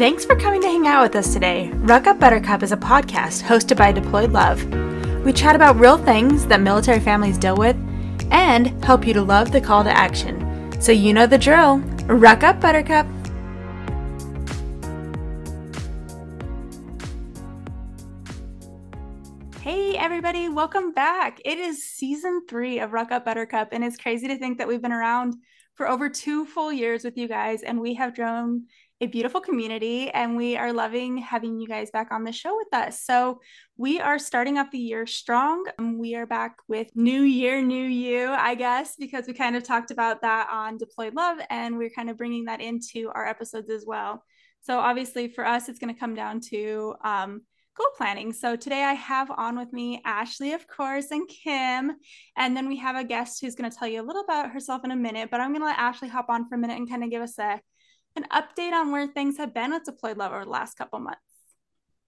Thanks for coming to hang out with us today. Ruck Up Buttercup is a podcast hosted by Deployed Love. We chat about real things that military families deal with and help you to love the call to action. So you know the drill. Ruck Up Buttercup. Hey everybody, welcome back. It is season three of Ruck Up Buttercup, and it's crazy to think that we've been around for over two full years with you guys, and we have grown a beautiful community and we are loving having you guys back on the show with us. So, we are starting off the year strong. Um, we are back with New Year, New You, I guess, because we kind of talked about that on Deployed Love and we're kind of bringing that into our episodes as well. So, obviously, for us, it's going to come down to um, goal planning. So, today I have on with me Ashley, of course, and Kim. And then we have a guest who's going to tell you a little about herself in a minute, but I'm going to let Ashley hop on for a minute and kind of give us a an update on where things have been with Deployed Love over the last couple months.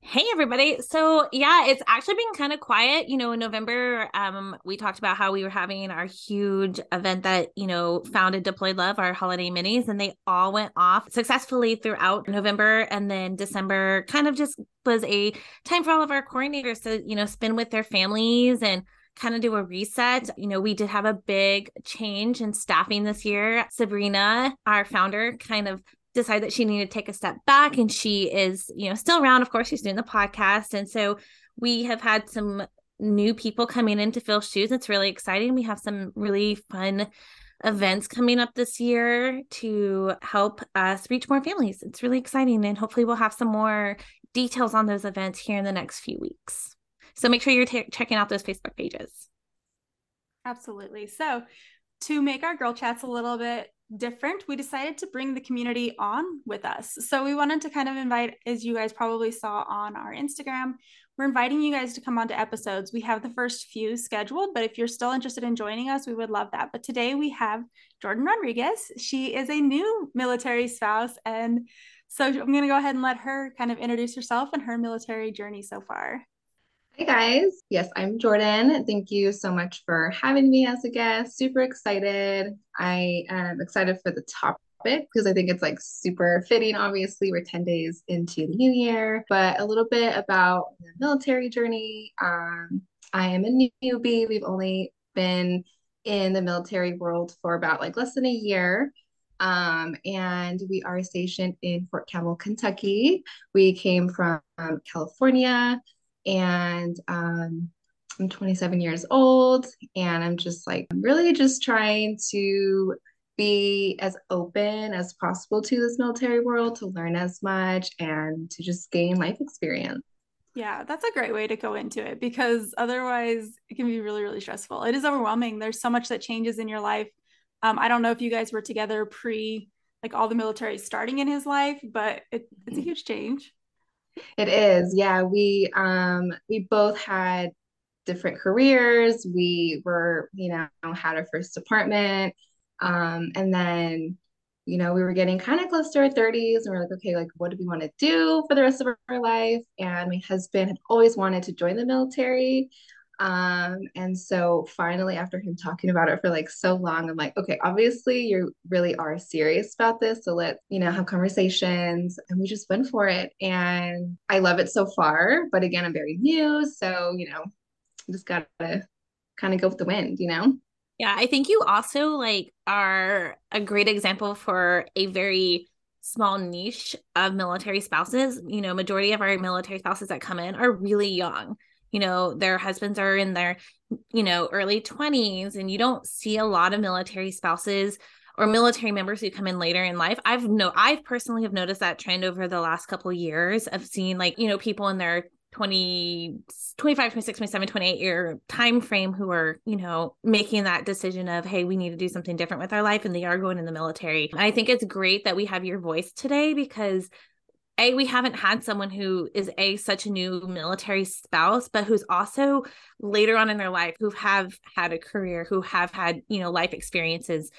Hey everybody. So yeah, it's actually been kind of quiet. You know, in November, um, we talked about how we were having our huge event that, you know, founded Deployed Love, our holiday minis, and they all went off successfully throughout November. And then December kind of just was a time for all of our coordinators to, you know, spend with their families and kind of do a reset. You know, we did have a big change in staffing this year. Sabrina, our founder, kind of decided that she needed to take a step back and she is, you know, still around. Of course, she's doing the podcast. And so we have had some new people coming in to fill shoes. It's really exciting. We have some really fun events coming up this year to help us reach more families. It's really exciting. And hopefully, we'll have some more details on those events here in the next few weeks. So make sure you're t- checking out those Facebook pages. Absolutely. So, to make our girl chats a little bit different, we decided to bring the community on with us. So, we wanted to kind of invite, as you guys probably saw on our Instagram, we're inviting you guys to come on to episodes. We have the first few scheduled, but if you're still interested in joining us, we would love that. But today we have Jordan Rodriguez. She is a new military spouse. And so I'm going to go ahead and let her kind of introduce herself and her military journey so far. Hi guys. Yes, I'm Jordan. Thank you so much for having me as a guest. Super excited. I am excited for the topic because I think it's like super fitting. Obviously, we're 10 days into the new year, but a little bit about the military journey. Um, I am a newbie. We've only been in the military world for about like less than a year. Um, and we are stationed in Fort Campbell, Kentucky. We came from um, California and um, I'm 27 years old and I'm just like I'm really just trying to be as open as possible to this military world to learn as much and to just gain life experience. Yeah, that's a great way to go into it because otherwise it can be really, really stressful. It is overwhelming. There's so much that changes in your life. Um, I don't know if you guys were together pre like all the military starting in his life, but it, it's a mm-hmm. huge change. It is. Yeah, we um we both had different careers. We were, you know, had our first apartment. Um, and then, you know, we were getting kind of close to our 30s and we are like, okay, like what do we want to do for the rest of our life? And my husband had always wanted to join the military. Um, and so finally, after him talking about it for like so long, I'm like, okay, obviously you really are serious about this. So let's, you know, have conversations. And we just went for it. And I love it so far. But again, I'm very new. So, you know, just gotta kind of go with the wind, you know? Yeah, I think you also like are a great example for a very small niche of military spouses. You know, majority of our military spouses that come in are really young you know their husbands are in their you know early 20s and you don't see a lot of military spouses or military members who come in later in life. I've no i've personally have noticed that trend over the last couple of years of seeing like you know people in their 20 25 26 27 28 year time frame who are you know making that decision of hey we need to do something different with our life and they are going in the military. I think it's great that we have your voice today because a we haven't had someone who is a such a new military spouse but who's also later on in their life who have had a career who have had you know life experiences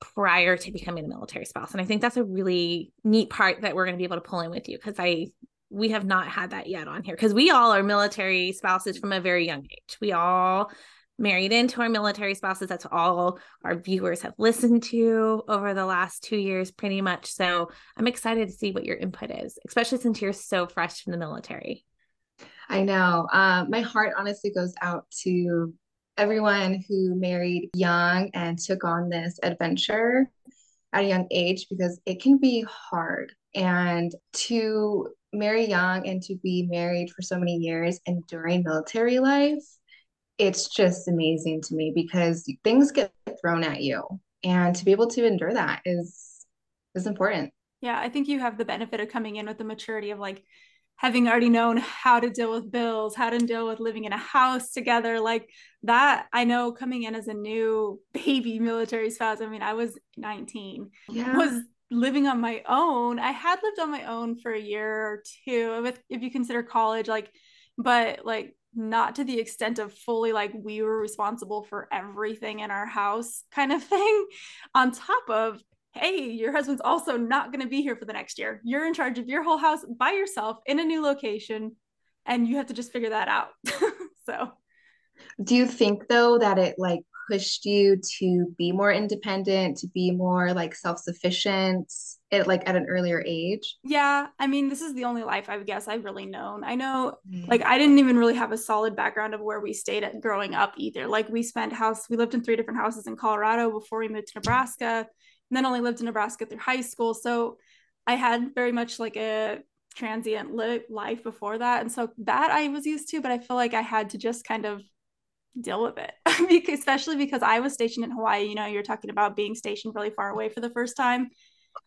prior to becoming a military spouse. And i think that's a really neat part that we're going to be able to pull in with you because i we have not had that yet on here because we all are military spouses from a very young age. We all married into our military spouses. That's all our viewers have listened to over the last two years, pretty much. So I'm excited to see what your input is, especially since you're so fresh in the military. I know. Um, my heart honestly goes out to everyone who married young and took on this adventure at a young age because it can be hard. And to marry young and to be married for so many years and during military life, it's just amazing to me because things get thrown at you. And to be able to endure that is is important. Yeah, I think you have the benefit of coming in with the maturity of like having already known how to deal with bills, how to deal with living in a house together, like that. I know coming in as a new baby military spouse, I mean, I was 19, yeah. was living on my own. I had lived on my own for a year or two, if, if you consider college, like, but like not to the extent of fully like we were responsible for everything in our house kind of thing on top of hey, your husband's also not going to be here for the next year. You're in charge of your whole house by yourself in a new location, and you have to just figure that out. so, do you think though that it like pushed you to be more independent, to be more like self sufficient? It like at an earlier age? Yeah, I mean, this is the only life I guess I've really known. I know, mm-hmm. like, I didn't even really have a solid background of where we stayed at growing up either. Like, we spent house, we lived in three different houses in Colorado before we moved to Nebraska and then only lived in Nebraska through high school. So I had very much like a transient li- life before that. And so that I was used to, but I feel like I had to just kind of deal with it, because, especially because I was stationed in Hawaii. You know, you're talking about being stationed really far away for the first time.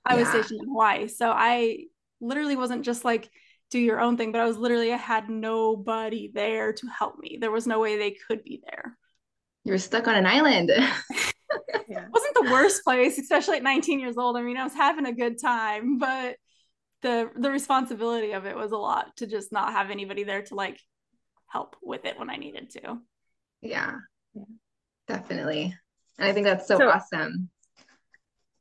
I yeah. was stationed in Hawaii. So I literally wasn't just like, do your own thing, but I was literally, I had nobody there to help me. There was no way they could be there. You were stuck on an island. yeah. wasn't the worst place, especially at 19 years old. I mean, I was having a good time, but the the responsibility of it was a lot to just not have anybody there to like help with it when I needed to. Yeah, yeah. definitely. And I think that's so, so awesome.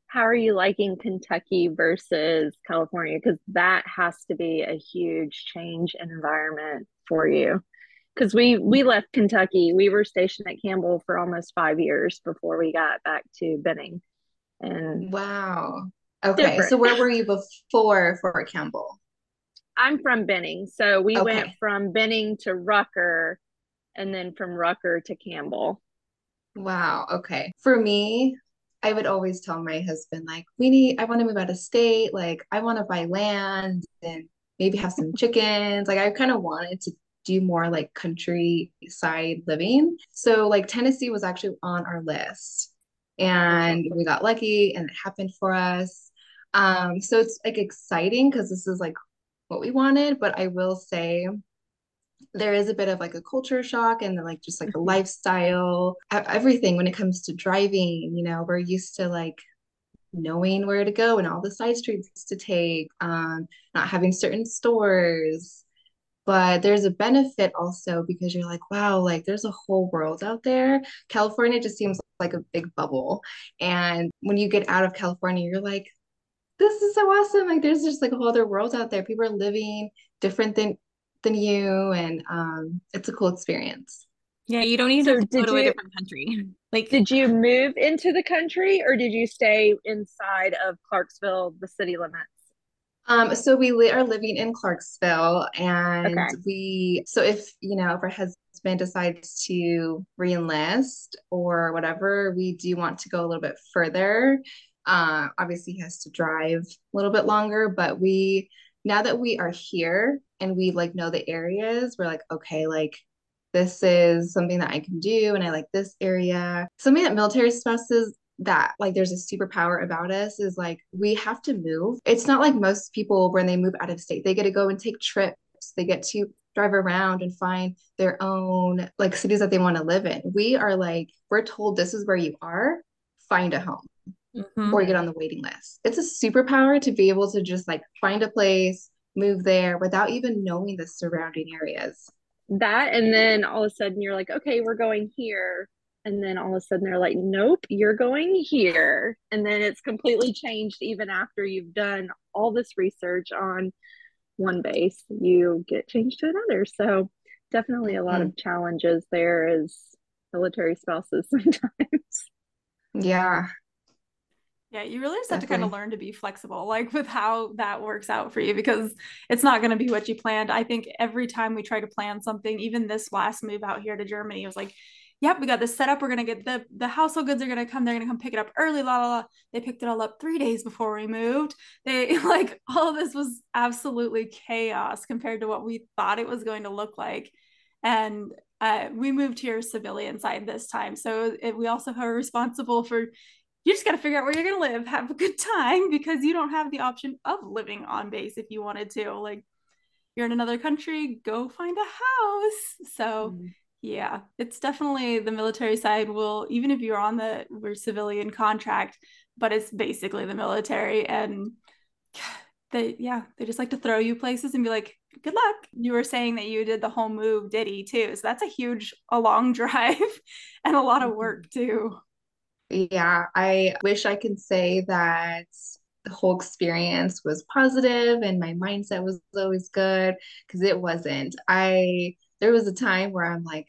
How are you liking Kentucky versus California? Because that has to be a huge change in environment for you because we we left Kentucky. We were stationed at Campbell for almost five years before we got back to Benning. And wow. Okay. Different. So where were you before Fort Campbell? I'm from Benning. So we okay. went from Benning to Rucker and then from Rucker to Campbell. Wow. Okay. For me, I would always tell my husband, like, we need, I want to move out of state. Like, I want to buy land and maybe have some chickens. Like, I kind of wanted to do more like countryside living. So like Tennessee was actually on our list and we got lucky and it happened for us. Um, so it's like exciting because this is like what we wanted, but I will say there is a bit of like a culture shock and like just like a mm-hmm. lifestyle, everything when it comes to driving, you know, we're used to like knowing where to go and all the side streets to take, um, not having certain stores, but there's a benefit also because you're like wow like there's a whole world out there. California just seems like a big bubble. And when you get out of california you're like this is so awesome. Like there's just like a whole other world out there. People are living different than than you and um it's a cool experience yeah you don't need so to go to you, a different country like did you move into the country or did you stay inside of clarksville the city limits um, so we li- are living in Clarksville, and okay. we so if you know if our husband decides to reenlist or whatever, we do want to go a little bit further. Uh, obviously, he has to drive a little bit longer, but we now that we are here and we like know the areas, we're like okay, like this is something that I can do, and I like this area. Something that military spouses that like there's a superpower about us is like we have to move. It's not like most people when they move out of state, they get to go and take trips. They get to drive around and find their own like cities that they want to live in. We are like we're told this is where you are, find a home. Mm-hmm. Or get on the waiting list. It's a superpower to be able to just like find a place, move there without even knowing the surrounding areas. That and then all of a sudden you're like, okay, we're going here and then all of a sudden they're like nope you're going here and then it's completely changed even after you've done all this research on one base you get changed to another so definitely a lot mm-hmm. of challenges there as military spouses sometimes. Yeah. Yeah, you really just have to kind of learn to be flexible, like with how that works out for you, because it's not going to be what you planned. I think every time we try to plan something, even this last move out here to Germany, it was like, yep, we got this set up. We're gonna get the the household goods are gonna come. They're gonna come pick it up early. La la la. They picked it all up three days before we moved. They like all of this was absolutely chaos compared to what we thought it was going to look like. And uh, we moved here civilian side this time, so it, we also are responsible for you just got to figure out where you're going to live, have a good time because you don't have the option of living on base if you wanted to. Like, you're in another country, go find a house. So, mm. yeah, it's definitely the military side will, even if you're on the we're civilian contract, but it's basically the military. And they, yeah, they just like to throw you places and be like, good luck. You were saying that you did the whole move DITY too. So, that's a huge, a long drive and a lot of work mm-hmm. too yeah, I wish I could say that the whole experience was positive and my mindset was always good because it wasn't. I there was a time where I'm like,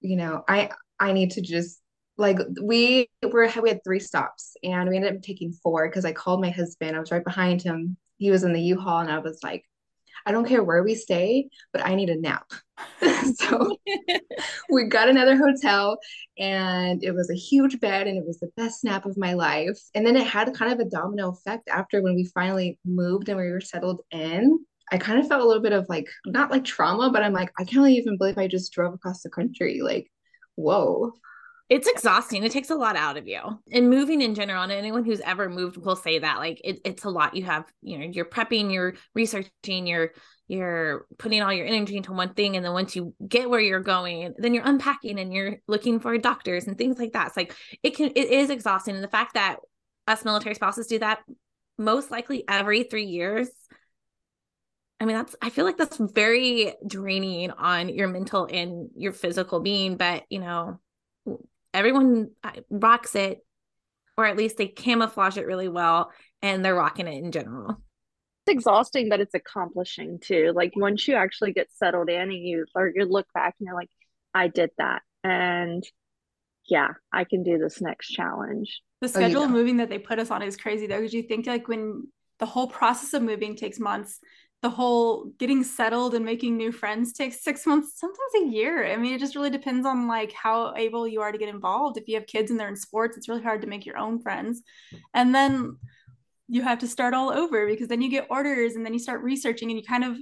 you know, I I need to just like we were we had three stops and we ended up taking four because I called my husband. I was right behind him. He was in the U-Haul and I was like, I don't care where we stay, but I need a nap. so we got another hotel and it was a huge bed and it was the best nap of my life. And then it had kind of a domino effect after when we finally moved and we were settled in. I kind of felt a little bit of like, not like trauma, but I'm like, I can't even believe I just drove across the country. Like, whoa it's exhausting. It takes a lot out of you. And moving in general, and anyone who's ever moved will say that. Like it, it's a lot. You have, you know, you're prepping, you're researching, you're you're putting all your energy into one thing. And then once you get where you're going, then you're unpacking and you're looking for doctors and things like that. It's like it can it is exhausting. And the fact that us military spouses do that most likely every three years I mean, that's, I feel like that's very draining on your mental and your physical being. But, you know, everyone uh, rocks it or at least they camouflage it really well and they're rocking it in general. It's exhausting but it's accomplishing too. Like once you actually get settled in and you or you look back and you're like i did that and yeah i can do this next challenge. The schedule oh, yeah. of moving that they put us on is crazy though because you think like when the whole process of moving takes months the whole getting settled and making new friends takes six months, sometimes a year. I mean, it just really depends on like how able you are to get involved. If you have kids and they're in sports, it's really hard to make your own friends. And then you have to start all over because then you get orders and then you start researching and you kind of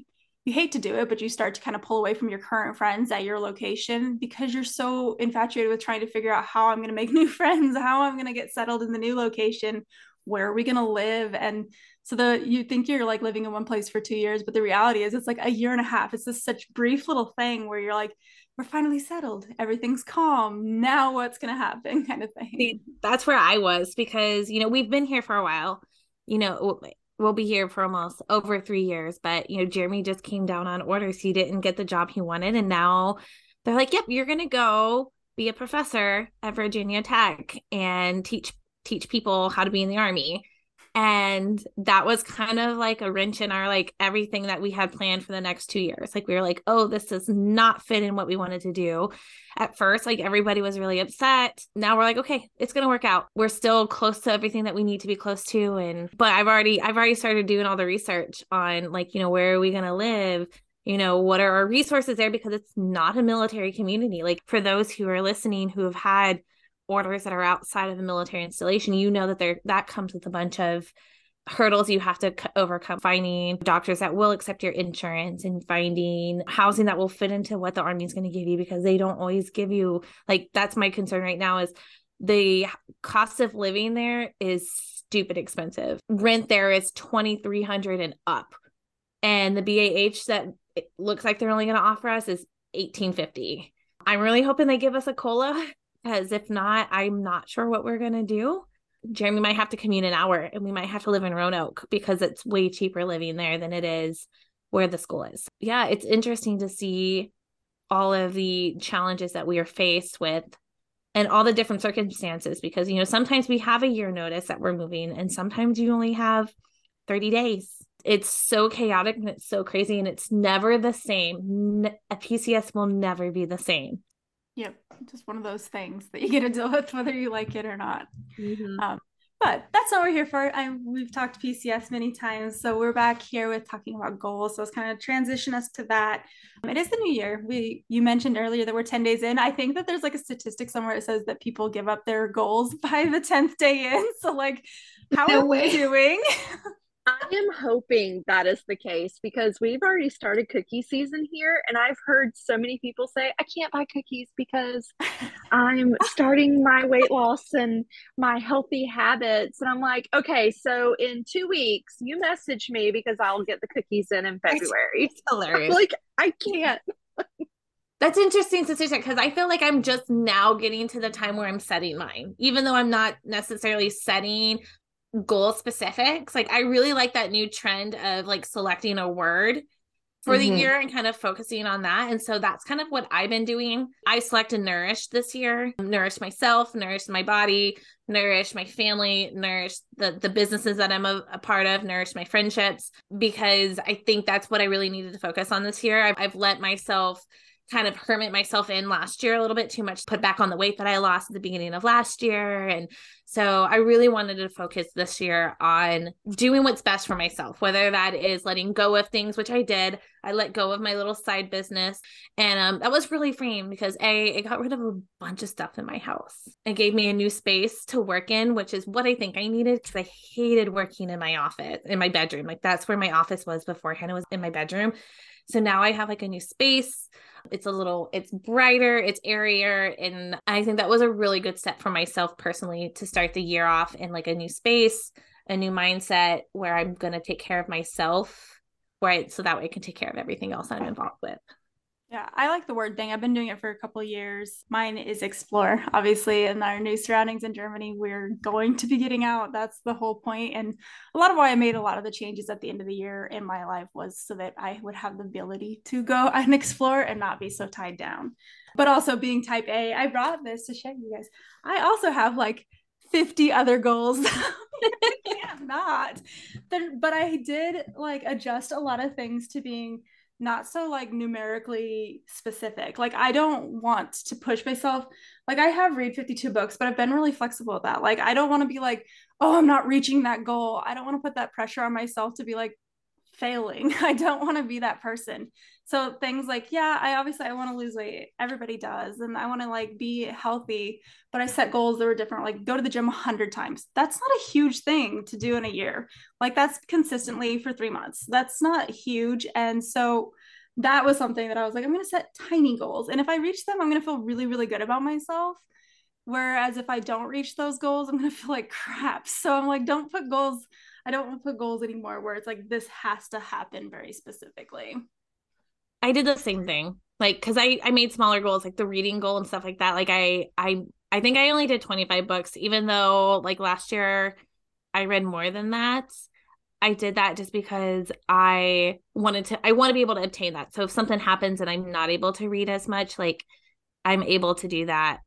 you hate to do it, but you start to kind of pull away from your current friends at your location because you're so infatuated with trying to figure out how I'm going to make new friends, how I'm going to get settled in the new location, where are we going to live and so the you think you're like living in one place for two years, but the reality is it's like a year and a half. It's just such brief little thing where you're like, we're finally settled, everything's calm. Now what's gonna happen, kind of thing. See, that's where I was because you know we've been here for a while. You know, we'll be here for almost over three years, but you know, Jeremy just came down on orders. He didn't get the job he wanted, and now they're like, "Yep, you're gonna go be a professor at Virginia Tech and teach teach people how to be in the army." And that was kind of like a wrench in our like everything that we had planned for the next two years. Like we were like oh this does not fit in what we wanted to do. At first like everybody was really upset. Now we're like okay it's gonna work out. We're still close to everything that we need to be close to. And but i've already i've already started doing all the research on like you know where are we gonna live? You know what are our resources there? Because it's not a military community. Like for those who are listening who have had orders that are outside of the military installation, you know that there that comes with a bunch of hurdles you have to overcome finding doctors that will accept your insurance and finding housing that will fit into what the army is going to give you because they don't always give you like that's my concern right now is the cost of living there is stupid expensive. Rent there is 2300 and up. And the bah that looks like they're only going to offer us is 1850 i'm really hoping they give us a cola because if not, I'm not sure what we're going to do. Jeremy might have to commute an hour and we might have to live in Roanoke because it's way cheaper living there than it is where the school is. Yeah, it's interesting to see all of the challenges that we are faced with and all the different circumstances because you know sometimes we have a year notice that we're moving and sometimes you only have 30 days it's so chaotic and it's so crazy and it's never the same a pcs will never be the same Yep, just one of those things that you get to deal with whether you like it or not. Mm-hmm. Um, but that's what we're here for. I, we've talked PCS many times, so we're back here with talking about goals. So it's kind of transition us to that. Um, it is the new year. We you mentioned earlier that we're ten days in. I think that there's like a statistic somewhere that says that people give up their goals by the tenth day in. So like, how No are way. we doing? I am hoping that is the case because we've already started cookie season here, and I've heard so many people say, I can't buy cookies because I'm starting my weight loss and my healthy habits. And I'm like, okay, so in two weeks, you message me because I'll get the cookies in in February. It's hilarious. like, I can't. That's interesting statistic because I feel like I'm just now getting to the time where I'm setting mine, even though I'm not necessarily setting goal specifics. Like I really like that new trend of like selecting a word for the Mhm. year and kind of focusing on that. And so that's kind of what I've been doing. I select and nourish this year, nourish myself, nourish my body, nourish my family, nourish the the businesses that I'm a, a part of, nourish my friendships because I think that's what I really needed to focus on this year. I've, I've let myself kind of hermit myself in last year a little bit too much, put back on the weight that I lost at the beginning of last year. And so I really wanted to focus this year on doing what's best for myself, whether that is letting go of things, which I did. I let go of my little side business. And um, that was really freeing because A, it got rid of a bunch of stuff in my house. It gave me a new space to work in, which is what I think I needed because I hated working in my office, in my bedroom. Like that's where my office was beforehand. It was in my bedroom. So now I have like a new space. It's a little, it's brighter, it's airier. And I think that was a really good step for myself personally to start the year off in like a new space, a new mindset where I'm going to take care of myself, right? So that way I can take care of everything else I'm involved with. Yeah, I like the word thing. I've been doing it for a couple years. Mine is explore. Obviously, in our new surroundings in Germany, we're going to be getting out. That's the whole point. And a lot of why I made a lot of the changes at the end of the year in my life was so that I would have the ability to go and explore and not be so tied down. But also being type A, I brought this to show you guys. I also have like 50 other goals. Not. But I did like adjust a lot of things to being not so like numerically specific. Like I don't want to push myself. Like I have read 52 books, but I've been really flexible with that. Like I don't want to be like, oh, I'm not reaching that goal. I don't want to put that pressure on myself to be like failing. I don't want to be that person. So things like, yeah, I obviously I want to lose weight. Everybody does. And I want to like be healthy, but I set goals that were different, like go to the gym a hundred times. That's not a huge thing to do in a year. Like that's consistently for three months. That's not huge. And so that was something that I was like, I'm going to set tiny goals. And if I reach them, I'm going to feel really, really good about myself. Whereas if I don't reach those goals, I'm going to feel like crap. So I'm like, don't put goals. I don't want to put goals anymore where it's like, this has to happen very specifically. I did the same thing. Like, cause I, I made smaller goals, like the reading goal and stuff like that. Like I, I, I think I only did 25 books, even though like last year I read more than that. I did that just because I wanted to I want to be able to obtain that. So if something happens and I'm not able to read as much, like I'm able to do that.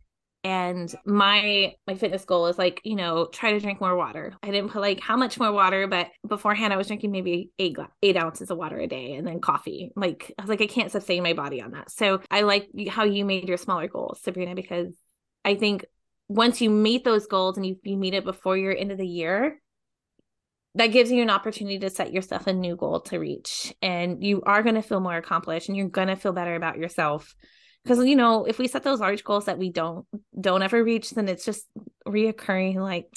And my my fitness goal is like, you know, try to drink more water. I didn't put like how much more water, but beforehand I was drinking maybe eight eight ounces of water a day and then coffee. Like I was like, I can't sustain my body on that. So I like how you made your smaller goals, Sabrina, because I think once you meet those goals and you, you meet it before your end of the year, that gives you an opportunity to set yourself a new goal to reach and you are going to feel more accomplished and you're going to feel better about yourself because you know if we set those large goals that we don't don't ever reach then it's just reoccurring like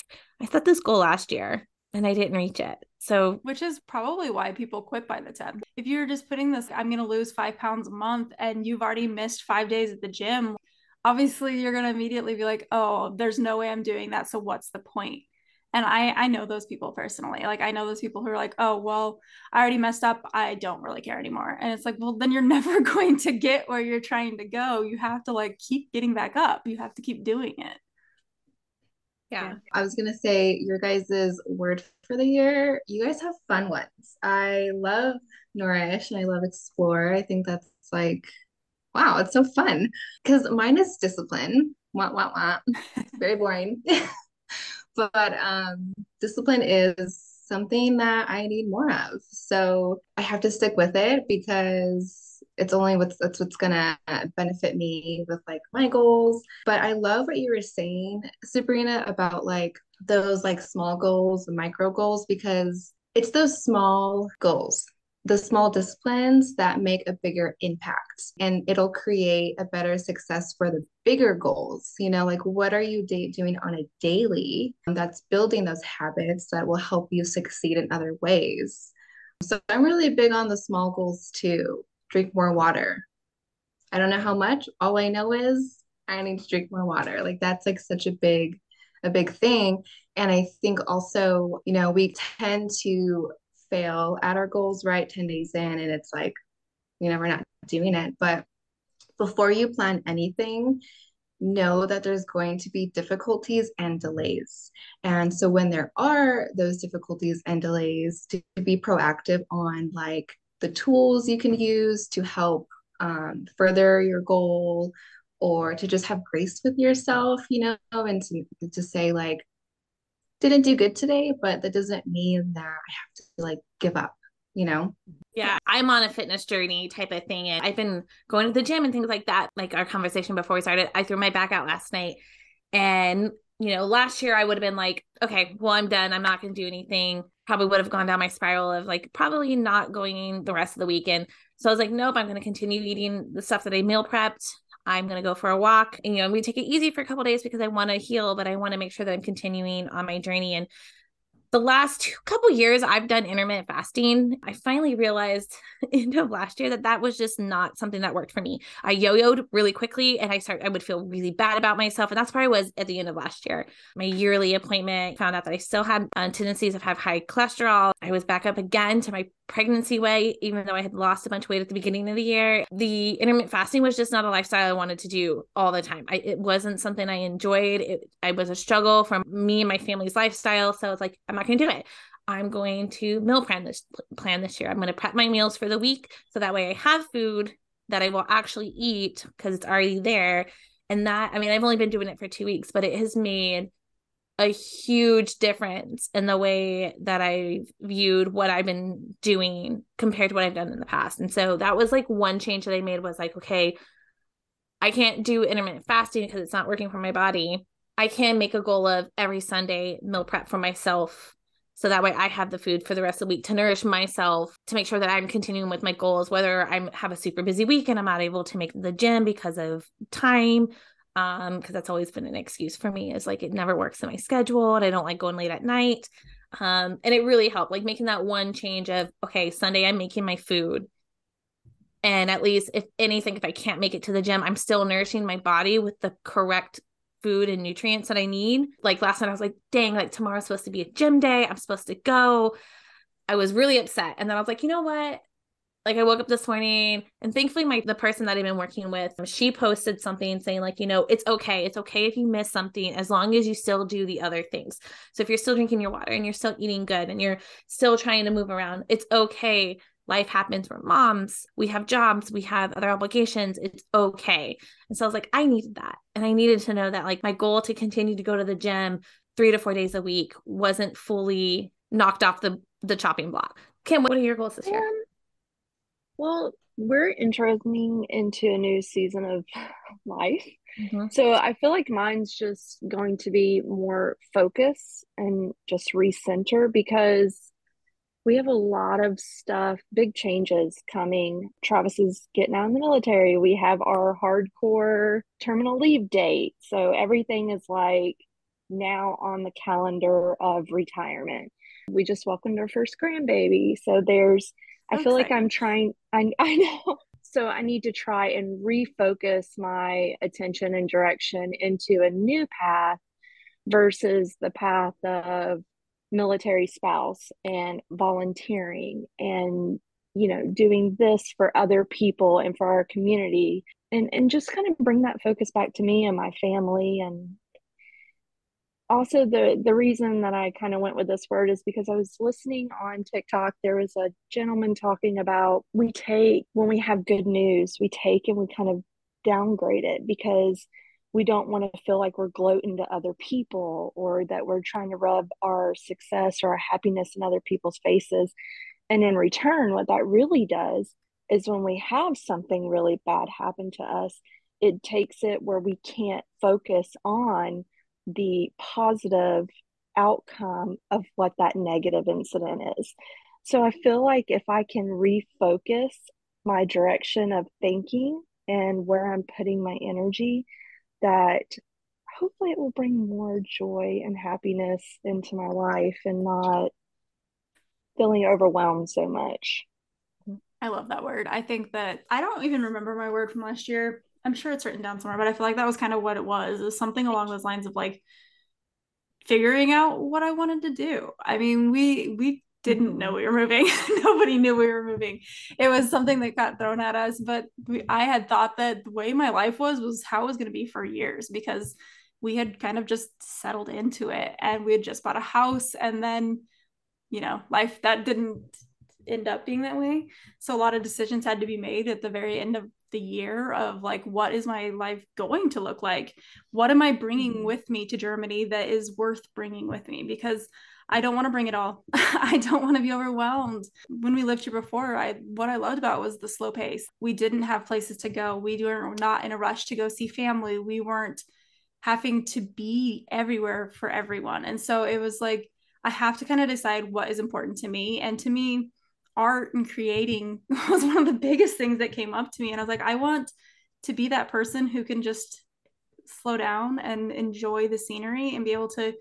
i set this goal last year and i didn't reach it. So which is probably why people quit by the 10th if you're just putting this i'm going to lose five pounds a month and you've already missed five days at the gym obviously you're going to immediately be like oh there's no way i'm doing that so what's the point and I I know those people personally. Like I know those people who are like, "Oh, well, I already messed up. I don't really care anymore." And it's like, "Well, then you're never going to get where you're trying to go. You have to like keep getting back up. You have to keep doing it." yeah, I was gonna say your guys' word for the year. You guys have fun ones. I love Nourish and I love Explore. I think that's like, wow, it's so fun. Because mine is discipline. Wah, wah, wah. It's very boring. but um, discipline is something that I need more of. So I have to stick with it because it's only what's that's what's gonna benefit me with like my goals. But I love what you were saying, Sabrina, about like those like small goals, micro goals, because it's those small goals the small disciplines that make a bigger impact and it'll create a better success for the bigger goals. You know like what are you da- doing on a daily that's building those habits that will help you succeed in other ways? So i'm really big on the small goals too. Drink more water. I don't know how much. All i know is i need to drink more water. Like that's like such a big a big thing. And i think also you know we tend to fail at our goals right 10 days in and it's like you know we're not doing it. But before you plan anything know that there's going to be difficulties and delays. And so when there are those difficulties and delays to be proactive on like the tools you can use to help um, further your goal or to just have grace with yourself you know and to, to say like didn't do good today but that doesn't mean that i have to like give up, you know? Yeah, I'm on a fitness journey type of thing. And I've been going to the gym and things like that. Like our conversation before we started, I threw my back out last night. And, you know, last year I would have been like, okay, well, I'm done. I'm not going to do anything. Probably would have gone down my spiral of like probably not going the rest of the weekend. So I was like, nope, I'm going to continue eating the stuff that I meal prepped. I'm going to go for a walk. And, you know, I'm to take it easy for a couple days because I want to heal, but I want to make sure that I'm continuing on my journey. And the last couple years I've done intermittent fasting. I finally realized end of last year that that was just not something that worked for me. I yo-yoed really quickly and I start I would feel really bad about myself and that's where I was at the end of last year. My yearly appointment found out that I still had uh, tendencies of have high cholesterol. I was back up again to my pregnancy weight, even though I had lost a bunch of weight at the beginning of the year. The intermittent fasting was just not a lifestyle I wanted to do all the time. I, it wasn't something I enjoyed. It, I was a struggle from me and my family's lifestyle. So it's like, I'm not going to do it. I'm going to meal plan this plan this year. I'm going to prep my meals for the week so that way I have food that I will actually eat because it's already there. And that, I mean, I've only been doing it for two weeks, but it has made a huge difference in the way that I viewed what I've been doing compared to what I've done in the past. And so that was like one change that I made was like, okay, I can't do intermittent fasting because it's not working for my body. I can make a goal of every Sunday meal prep for myself. So that way I have the food for the rest of the week to nourish myself, to make sure that I'm continuing with my goals, whether I have a super busy week and I'm not able to make the gym because of time um because that's always been an excuse for me is like it never works in my schedule and i don't like going late at night um and it really helped like making that one change of okay sunday i'm making my food and at least if anything if i can't make it to the gym i'm still nourishing my body with the correct food and nutrients that i need like last night i was like dang like tomorrow's supposed to be a gym day i'm supposed to go i was really upset and then i was like you know what like I woke up this morning and thankfully my the person that I've been working with, she posted something saying like, you know, it's okay. It's okay if you miss something as long as you still do the other things. So if you're still drinking your water and you're still eating good and you're still trying to move around, it's okay. Life happens. for moms. We have jobs. We have other obligations. It's okay. And so I was like, I needed that. And I needed to know that like my goal to continue to go to the gym three to four days a week wasn't fully knocked off the the chopping block. Kim, what are your goals this year? Um, well, we're entering into a new season of life. Mm-hmm. So I feel like mine's just going to be more focus and just recenter because we have a lot of stuff, big changes coming. Travis is getting out in the military. We have our hardcore terminal leave date. So everything is like now on the calendar of retirement. We just welcomed our first grandbaby. So there's I feel like I'm trying I I know. So I need to try and refocus my attention and direction into a new path versus the path of military spouse and volunteering and you know doing this for other people and for our community and and just kind of bring that focus back to me and my family and also the the reason that I kind of went with this word is because I was listening on TikTok. There was a gentleman talking about we take when we have good news, we take and we kind of downgrade it because we don't want to feel like we're gloating to other people or that we're trying to rub our success or our happiness in other people's faces. And in return, what that really does is when we have something really bad happen to us, it takes it where we can't focus on the positive outcome of what that negative incident is. So I feel like if I can refocus my direction of thinking and where I'm putting my energy, that hopefully it will bring more joy and happiness into my life and not feeling overwhelmed so much. I love that word. I think that I don't even remember my word from last year. I'm sure it's written down somewhere, but I feel like that was kind of what it was. It was something along those lines of like figuring out what I wanted to do. I mean, we we didn't know we were moving. Nobody knew we were moving. It was something that got thrown at us, but we, I had thought that the way my life was was how it was going to be for years because we had kind of just settled into it and we had just bought a house and then you know, life that didn't end up being that way. So a lot of decisions had to be made at the very end of the year of like what is my life going to look like? What am I bringing mm-hmm. with me to Germany that is worth bringing with me because I don't want to bring it all. I don't want to be overwhelmed. When we lived here before, I what I loved about was the slow pace. We didn't have places to go. We were not in a rush to go see family. We weren't having to be everywhere for everyone. And so it was like I have to kind of decide what is important to me. And to me, art and creating was one of the biggest things that came up to me. And I was like, I want to be that person who can just slow down and enjoy the scenery and be able to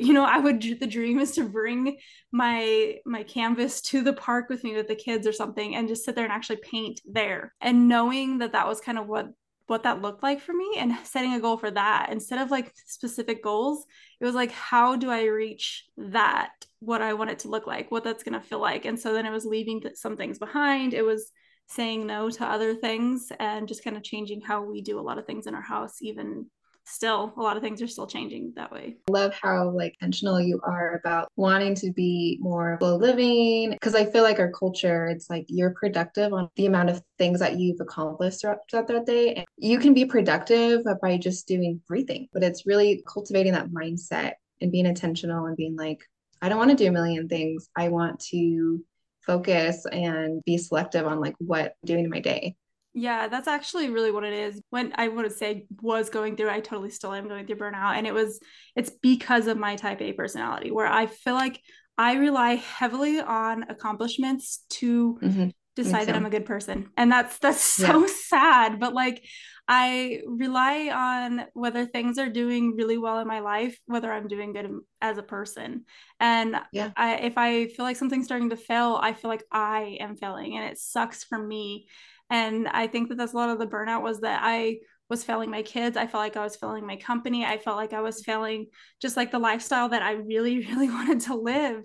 you know i would the dream is to bring my my canvas to the park with me with the kids or something and just sit there and actually paint there. And knowing that that was kind of what what that looked like for me and setting a goal for that instead of like specific goals it was like how do i reach that what i want it to look like what that's going to feel like? And so then it was leaving some things behind. It was saying no to other things and just kind of changing how we do a lot of things in our house even still a lot of things are still changing that way. I love how like intentional you are about wanting to be more slow living because I feel like our culture it's like you're productive on the amount of things that you've accomplished throughout, throughout that day. And you can be productive by just doing breathing, but it's really cultivating that mindset and being intentional and being like I don't want to do a million things. I want to focus and be selective on like what I'm doing in my day. Yeah, that's actually really what it is. When I would say was going through, I totally still am going through burnout. And it was, it's because of my type A personality where I feel like I rely heavily on accomplishments to mm-hmm. decide that I'm a good person. And that's, that's so yeah. sad. But like, I rely on whether things are doing really well in my life, whether I'm doing good as a person. And yeah. I, if I feel like something's starting to fail, I feel like I am failing and it sucks for me and i think that that's a lot of the burnout was that i was failing my kids. I felt like i was failing my company. I felt like i was failing just like the lifestyle that i really really wanted to live.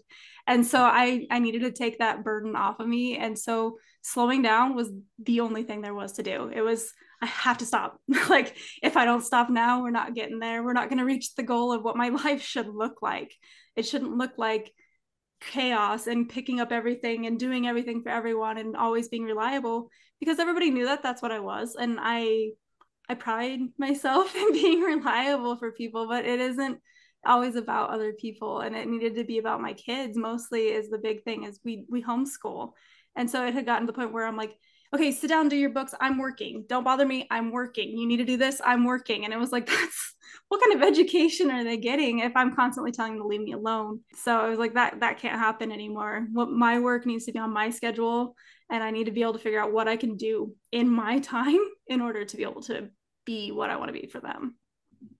And so i i needed to take that burden off of me. And so slowing down was the only thing there was to do. It was i have to stop. Like if i don't stop now we're not getting there. We're not going to reach the goal of what my life should look like. It shouldn't look like chaos and picking up everything and doing everything for everyone and always being reliable because everybody knew that that's what I was. And I I pride myself in being reliable for people but it isn't always about other people. And it needed to be about my kids. Mostly is the big thing is we we homeschool. And so it had gotten to the point where I'm like okay sit down do your books I'm working don't bother me I'm working you need to do this I'm working and it was like that's what kind of education are they getting if I'm constantly telling them to leave me alone? So I was like, that that can't happen anymore. What my work needs to be on my schedule, and I need to be able to figure out what I can do in my time in order to be able to be what I want to be for them.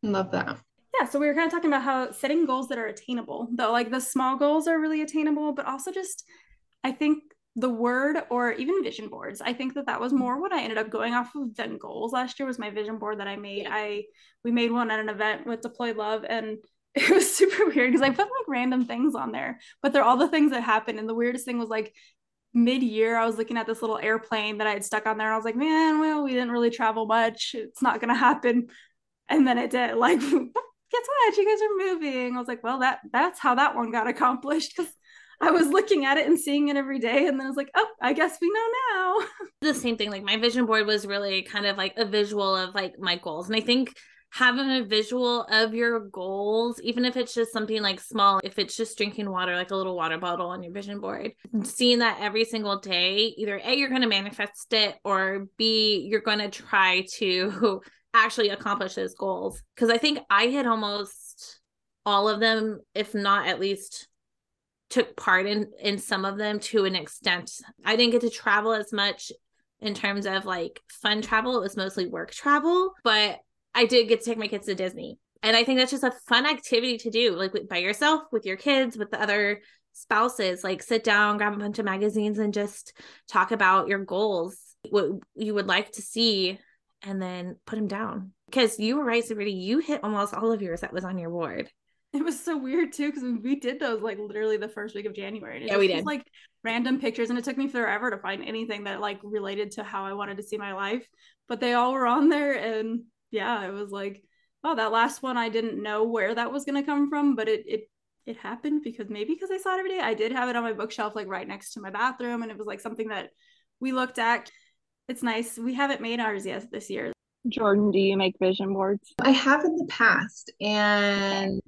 Love that. Yeah, so we were kind of talking about how setting goals that are attainable, though, like the small goals are really attainable, but also just I think the word or even vision boards. I think that that was mm-hmm. more what i ended up going off of than goals last year was my vision board that i made. I we made one at an event with Deployed Love and it was super weird because i put like random things on there but they're all the things that happened and the weirdest thing was like mid-year i was looking at this little airplane that i had stuck on there and i was like man well we didn't really travel much. It's not going to happen. And then it did like guess what? You guys are moving. I was like well that that's how that one got accomplished because I was looking at it and seeing it every day. And then I was like, oh, I guess we know now. The same thing. Like my vision board was really kind of like a visual of like my goals. And I think having a visual of your goals, even if it's just something like small, if it's just drinking water, like a little water bottle on your vision board, seeing that every single day, either A, you're going to manifest it, or B, you're going to try to actually accomplish those goals. Because I think I had almost all of them, if not at least took part in in some of them to an extent. I didn't get to travel as much in terms of like fun travel. It was mostly work travel, but I did get to take my kids to Disney. And I think that's just a fun activity to do, like by yourself, with your kids, with the other spouses. Like sit down, grab a bunch of magazines, and just talk about your goals, what you would like to see, and then put them down. Because you were right, Sabrina, you hit almost all of yours that was on your board. It was so weird too because we did those like literally the first week of January. yeah, we did. like random pictures, and it took me forever to find anything that like related to how I wanted to see my life. But they all were on there, and yeah, it was like, oh, that last one I didn't know where that was gonna come from, but it it it happened because maybe because I saw it every day. I did have it on my bookshelf, like right next to my bathroom, and it was like something that we looked at. It's nice. We haven't made ours yet this year. Jordan, do you make vision boards? I have in the past, and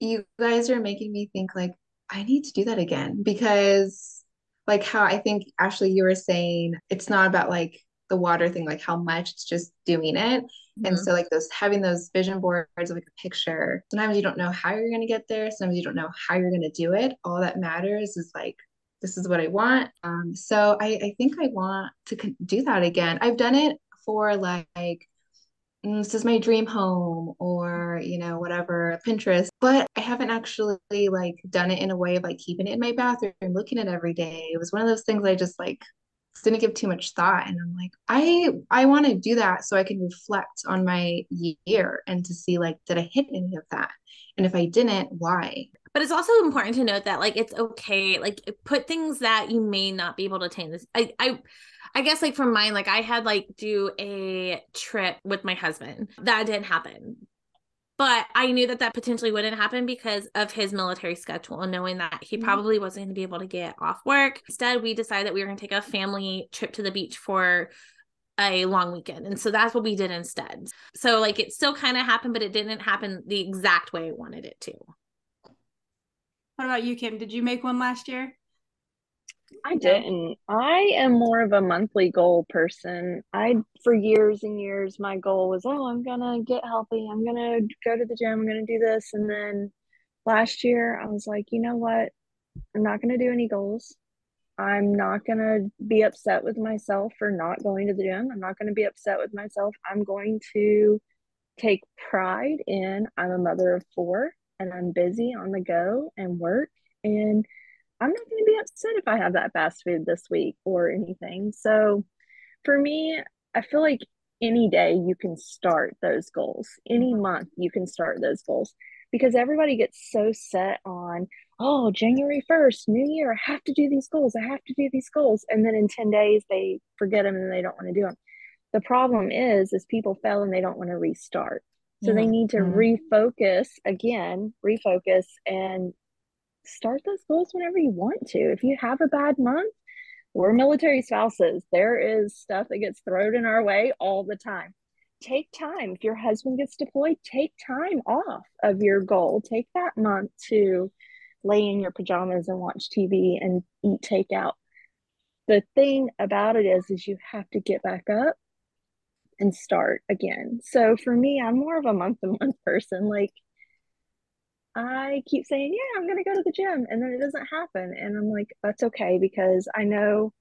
you guys are making me think like I need to do that again because like how I think Ashley you were saying it's not about like the water thing like how much it's just doing it. Mm-hmm. and so like those having those vision boards of like a picture sometimes you don't know how you're going to get there sometimes you don't know how you're going to do it. All that matters is like this is what I want. Um so I I think I want to do that again. I've done it for like Mm, this is my dream home or you know whatever pinterest. But i haven't actually like done it in a way of like keeping it in my bathroom looking at it every day. It was one of those things i just like didn't give too much thought. And i'm like i i want to do that so i can reflect on my year and to see like did i hit any of that? And if i didn't why? But it's also important to note that like it's okay like put things that you may not be able to attain. This i i I guess like for mine, like I had like do a trip with my husband. That didn't happen. But I knew that that potentially wouldn't happen because of his military schedule and knowing that he mm-hmm. probably wasn't going to be able to get off work. Instead, we decided that we were going to take a family trip to the beach for a long weekend. And so that's what we did instead. So like it still kind of happened, but it didn't happen the exact way I wanted it to. What about you, Kim? Did you make one last year? I didn't. I am more of a monthly goal person. I for years and years my goal was, oh, I'm gonna get healthy. I'm gonna go to the gym. I'm gonna do this. And then last year I was like, you know what? I'm not gonna do any goals. I'm not gonna be upset with myself for not going to the gym. I'm not gonna be upset with myself. I'm going to take pride in I'm a mother of four and I'm busy on the go and work and I'm not going to be upset if I have that fast food this week or anything. So for me, I feel like any day you can start those goals, any month you can start those goals because everybody gets so set on, oh, January 1st, new year, I have to do these goals. I have to do these goals. And then in 10 days, they forget them and they don't want to do them. The problem is, is people fail and they don't want to restart. So yeah. they need to mm-hmm. refocus again, refocus and start those goals whenever you want to. If you have a bad month, we're military spouses. There is stuff that gets thrown in our way all the time. Take time. If your husband gets deployed, take time off of your goal. Take that month to lay in your pajamas and watch TV and eat takeout. The thing about it is, is you have to get back up and start again. So for me, I'm more of a month to month person. Like I keep saying, Yeah, I'm going to go to the gym. And then it doesn't happen. And I'm like, That's okay because I know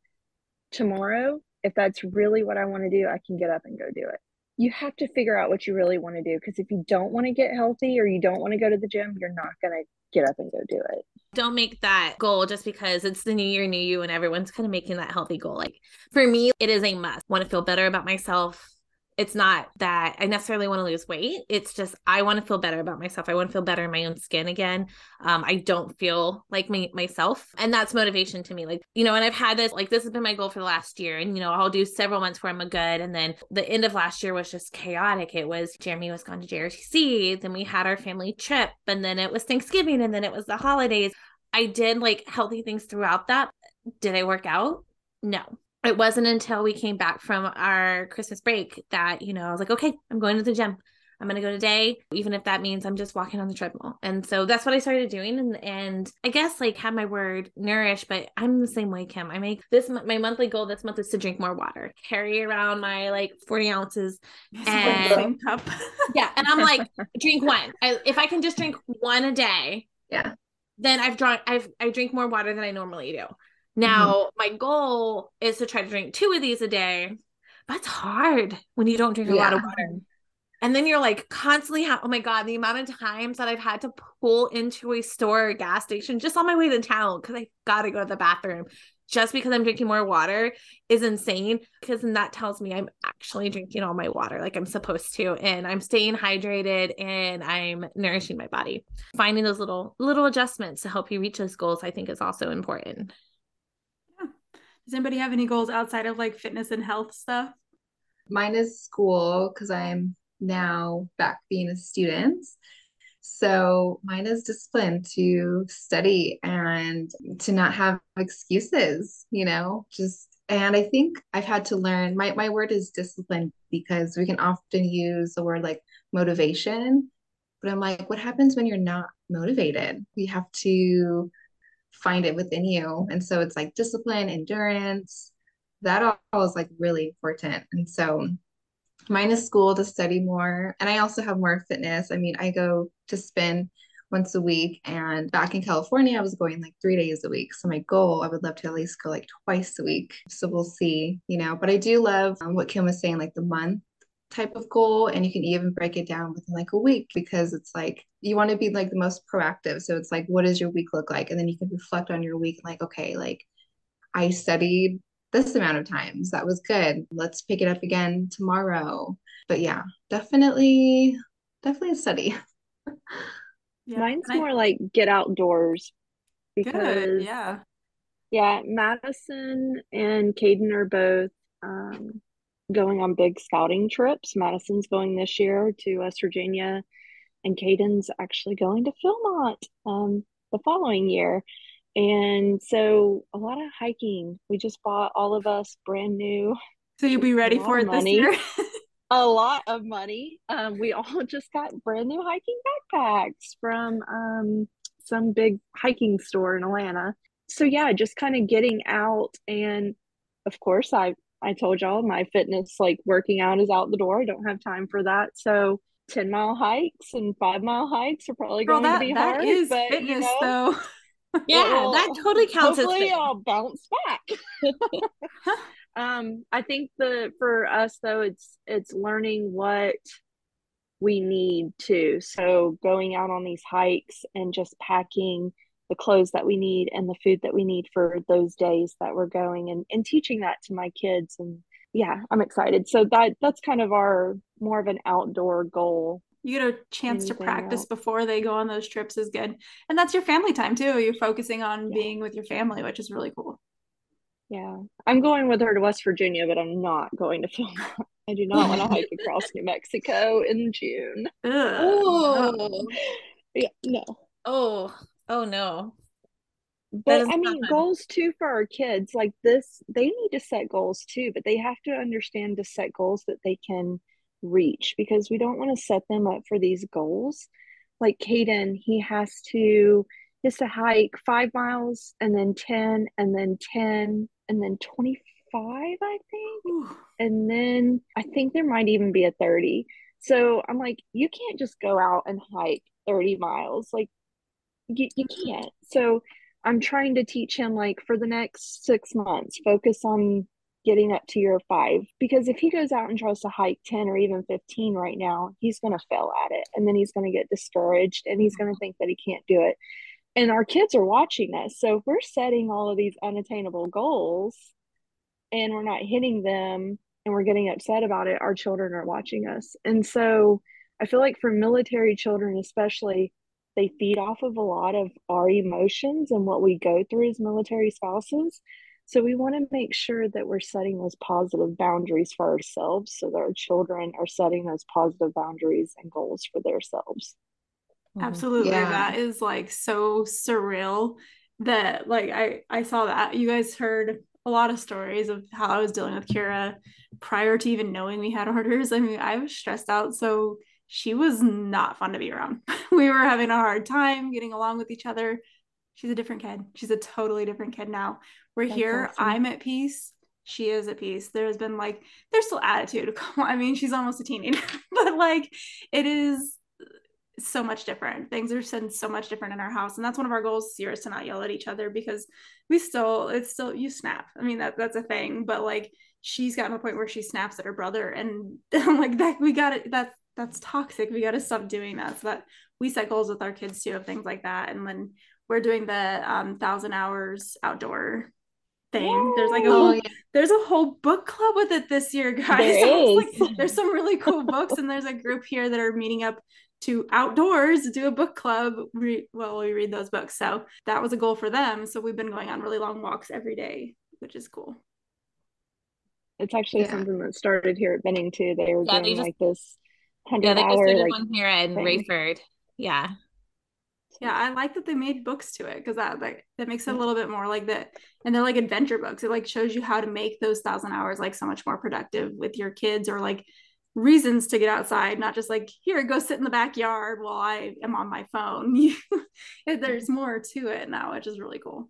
tomorrow, if that's really what I want to do, I can get up and go do it. You have to figure out what you really want to do because if you don't want to get healthy or you don't want to go to the gym, you're not going to get up and go do it. Don't make that goal just because it's the new year, new you, and everyone's kind of making that healthy goal. Like for me, it is a must. Want to feel better about myself it's not that I necessarily want to lose weight. It's just I want to feel better about myself. I want to feel better in my own skin again. Um, I don't feel like myself, and that's motivation to me. Like you know, and I've had this like this has been my goal for the last year, and you know, I'll do several months where I'm a good, and then the end of last year was just chaotic. It was Jeremy was gone to JRTC, then we had our family trip, and then it was Thanksgiving, and then it was the holidays. I did like healthy things throughout that. Did I work out? No it wasn't until we came back from our Christmas break that, you know, I was like, okay, I'm going to the gym. I'm going to go today, even if that means I'm just walking on the treadmill. And so that's what I started doing. And, and I guess like have my word nourish, but I'm the same way, Kim. I make this, my monthly goal this month is to drink more water, carry around my like 40 ounces. And cup. yeah. And I'm like, drink one. I, if I can just drink one a day. Yeah. Then I've drunk, I've, I drink more water than I normally do. Now, mm-hmm. my goal is to try to drink two of these a day. That's hard when you don't drink a yeah. lot of water. And then you're like constantly, ha- oh my God, the amount of times that I've had to pull into a store or gas station just on my way to town because I got to go to the bathroom just because I'm drinking more water is insane. Because then that tells me I'm actually drinking all my water like I'm supposed to, and I'm staying hydrated and I'm nourishing my body. Finding those little little adjustments to help you reach those goals, I think, is also important. Does anybody have any goals outside of like fitness and health stuff? Mine is school because I'm now back being a student. So mine is discipline to study and to not have excuses, you know, just and I think I've had to learn my, my word is discipline because we can often use the word like motivation. But I'm like, what happens when you're not motivated? We have to find it within you. And so it's like discipline, endurance, that all is like really important. And so mine is school to study more. And I also have more fitness. I mean, I go to spin once a week. And back in California, I was going like three days a week. So my goal, I would love to at least go like twice a week. So we'll see, you know. But I do love um, what Kim was saying, like the month type of goal. And you can even break it down within like a week because it's like you want to be like the most proactive. So it's like, what does your week look like? And then you can reflect on your week like, okay, like I studied this amount of times. That was good. Let's pick it up again tomorrow. But yeah, definitely, definitely a study. yeah. Mine's more like get outdoors because good. yeah. Yeah, Madison and Caden are both um, going on big scouting trips. Madison's going this year to West Virginia, and Caden's actually going to Philmont um, the following year. And so a lot of hiking. We just bought all of us brand new. So you'll be ready for it money, this year? a lot of money. Um, we all just got brand new hiking backpacks from um, some big hiking store in Atlanta. So yeah, just kind of getting out and of course I I told y'all my fitness like working out is out the door. I don't have time for that. So 10 mile hikes and five mile hikes are probably Girl, going that, to be that hard. That is but, fitness you know, though. Yeah, well, that totally counts. Hopefully, I'll bounce back. um, I think the for us though, it's it's learning what we need to. So going out on these hikes and just packing the clothes that we need and the food that we need for those days that we're going and, and teaching that to my kids. And yeah i'm excited. So that that's kind of our more of an outdoor goal you get a chance to practice else. before they go on those trips is good. And that's your family time too. You're focusing on yeah. being with your family which is really cool. Yeah. I'm going with her to west virginia but i'm not going to film i do not want to hike across new mexico in june. Oh. Yeah no. Oh oh no but I mean, goals too for our kids like this, they need to set goals too, but they have to understand to set goals that they can reach because we don't want to set them up for these goals. Like Caden, he has to has to hike five miles and then 10 and then 10 and then 25, I think. And then I think there might even be a 30. So I'm like, you can't just go out and hike 30 miles. Like you, you can't. So I'm trying to teach him like for the next six months, focus on getting up to your five because if he goes out and tries to hike 10 or even 15 right now he's going to fail at it and then he's going to get discouraged and he's going to think that he can't do it and our kids are watching us so if we're setting all of these unattainable goals and we're not hitting them and we're getting upset about it our children are watching us and so i feel like for military children especially they feed off of a lot of our emotions and what we go through as military spouses so we want to make sure that we're setting those positive boundaries for ourselves so that our children are setting those positive boundaries and goals for themselves. Mm-hmm. Absolutely. Yeah. That is like so surreal that like I I saw that. You guys heard a lot of stories of how I was dealing with Kira prior to even knowing we had orders. I mean, I was stressed out so she was not fun to be around. we were having a hard time getting along with each other. She's a different kid. She's a totally different kid now. We're That's here. Awesome. I'm at peace. She is at peace. There's been like, there's still attitude. I mean, she's almost a teenager, but like, it is so much different. Things are said so much different in our house. And that's one of our goals this year is to not yell at each other because we still, it's still, you snap. I mean, that that's a thing, but like, she's gotten to a point where she snaps at her brother and I'm like that we got it that's that's toxic we got to stop doing that so that we set goals with our kids too of things like that and when we're doing the um thousand hours outdoor thing Yay. there's like a whole yeah. there's a whole book club with it this year guys there like, there's some really cool books and there's a group here that are meeting up to outdoors do a book club re- well we read those books so that was a goal for them so we've been going on really long walks every day which is cool it's actually yeah. something that started here at Benning too. They were yeah, doing just, like this hundred yeah, they hour just like one here in thing. Raeford. Yeah. Yeah, I like that they made books to it because that like that makes it a little bit more like that. And they're like adventure books. It like shows you how to make those thousand hours like so much more productive with your kids or like reasons to get outside, not just like here, go sit in the backyard while I am on my phone. There's more to it now, which is really cool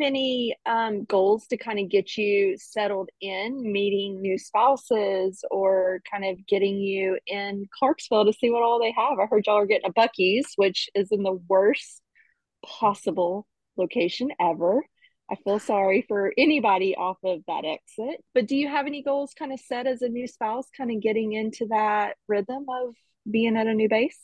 any um, goals to kind of get you settled in, meeting new spouses, or kind of getting you in Clarksville to see what all they have? I heard y'all are getting a Buc-ee's, which is in the worst possible location ever. I feel sorry for anybody off of that exit. But do you have any goals kind of set as a new spouse, kind of getting into that rhythm of being at a new base?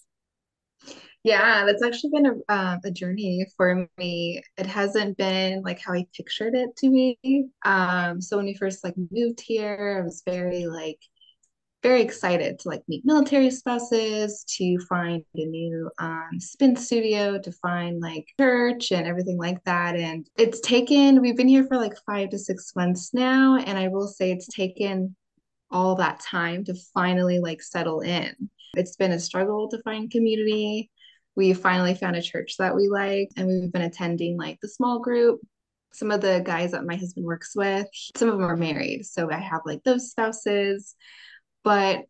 Yeah, that's actually been a, uh, a journey for me. It hasn't been like how I pictured it to be. Um, so when we first like moved here, I was very like very excited to like meet military spouses, to find a new um, spin studio, to find like church and everything like that. And it's taken, we've been here for like five to six months now. And I will say it's taken all that time to finally like settle in. It's been a struggle to find community. We finally found a church that we like and we've been attending like the small group. Some of the guys that my husband works with some of them are married so i have like those spouses. But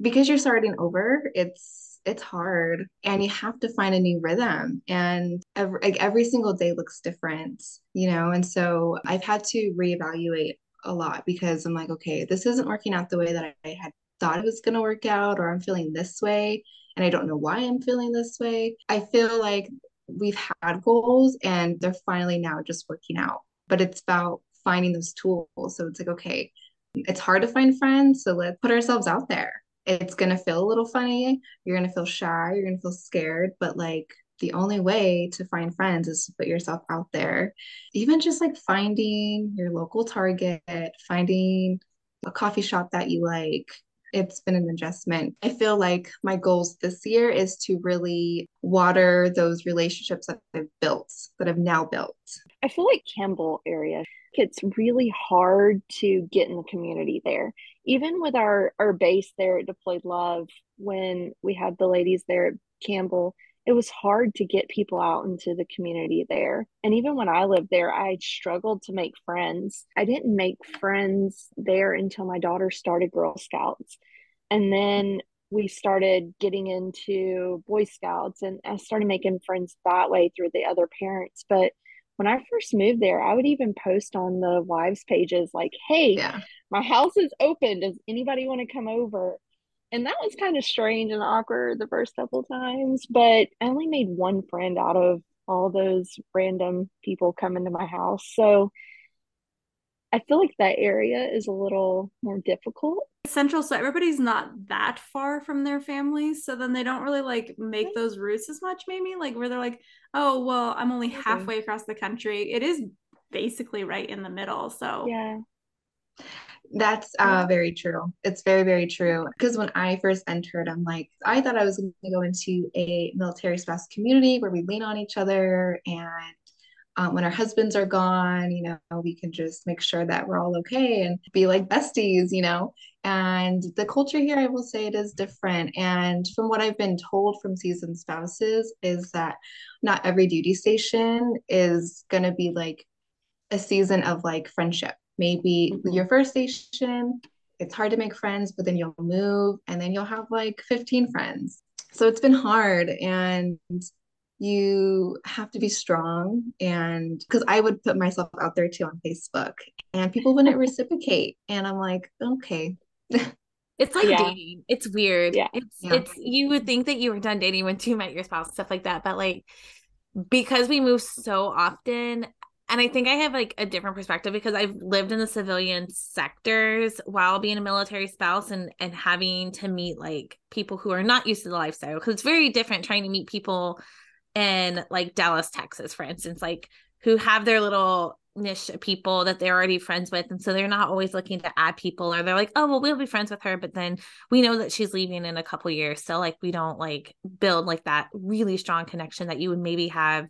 because you're starting over it's it's hard and you have to find a new rhythm and every, like every single day looks different you know? And so i've had to reevaluate a lot because i'm like okay this isn't working out the way that i had thought it was going to work out or i'm feeling this way and I don't know why I'm feeling this way. I feel like we've had goals and they're finally now just working out. But it's about finding those tools. So it's like, okay, it's hard to find friends. So let's put ourselves out there. It's going to feel a little funny. You're going to feel shy. You're going to feel scared. But like, the only way to find friends is to put yourself out there. Even just like finding your local Target, finding a coffee shop that you like, it's been an adjustment. I feel like my goals this year is to really water those relationships that I've built, that I've now built. I feel like Campbell area, it's really hard to get in the community there. Even with our, our base there at Deployed Love, when we had the ladies there at Campbell, it was hard to get people out into the community there. And even when I lived there, I struggled to make friends. I didn't make friends there until my daughter started Girl Scouts. And then we started getting into Boy Scouts and I started making friends that way through the other parents. But when I first moved there, I would even post on the wives pages like, hey, yeah. my house is open. Does anybody want to come over? And that was kind of strange and awkward the first couple times but i only made one friend out of all those random people coming to my house so i feel like that area is a little more difficult. Central so everybody's not that far from their families so then they don't really like make mm-hmm. those routes as much maybe like where they're like oh well i'm only mm-hmm. halfway across the country. It is basically right in the middle so yeah that's uh, very true. It's very, very true. Because when I first entered, I'm like, I thought I was going to go into a military spouse community where we lean on each other. And um, when our husbands are gone, you know, we can just make sure that we're all okay and be like besties, you know. And the culture here, I will say it is different. And from what I've been told from seasoned spouses, is that not every duty station is going to be like a season of like friendship maybe mm-hmm. your first station it's hard to make friends, but then you'll move and then you'll have like 15 friends. So it's been hard and you have to be strong and because I would put myself out there too on Facebook and people wouldn't reciprocate and I'm like, okay. It's like yeah. dating. It's weird. Yeah. It's yeah. it's you would think that you were done dating when you met your spouse, stuff like that. But like because we move so often, and I think I have like a different perspective because I've lived in the civilian sectors while being a military spouse and and having to meet like people who are not used to the lifestyle because it's very different trying to meet people in like Dallas, Texas, for instance, like who have their little niche people that they're already friends with. And so they're not always looking to add people or they're like oh well we'll be friends with her but then we know that she's leaving in a couple years. So like we don't like build like that really strong connection that you would maybe have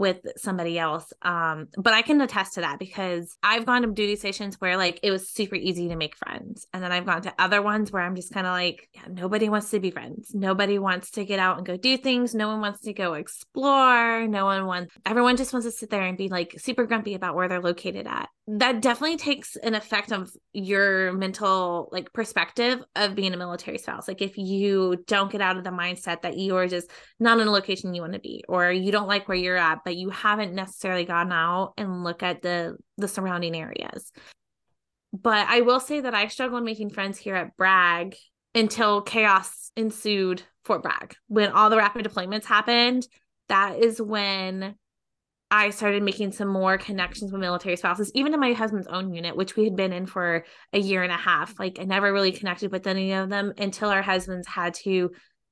with somebody else. Um, but I can attest to that because I've gone to duty stations where like it was super easy to make friends. And then I've gone to other ones where I'm just kind of like, yeah, nobody wants to be friends. Nobody wants to get out and go do things. No one wants to go explore. No one wants, everyone just wants to sit there and be like super grumpy about where they're located at. That definitely takes an effect of your mental like perspective of being a military spouse. Like if you don't get out of the mindset that you are just not in a location you want to be, or you don't like where you're at, but you haven't necessarily gone out and look at the the surrounding areas. But I will say that I struggled making friends here at Bragg until chaos ensued Fort Bragg. When all the rapid deployments happened, that is when I started making some more connections with military spouses, even in my husband's own unit, which we had been in for a year and a half. Like I never really connected with any of them until our husbands had to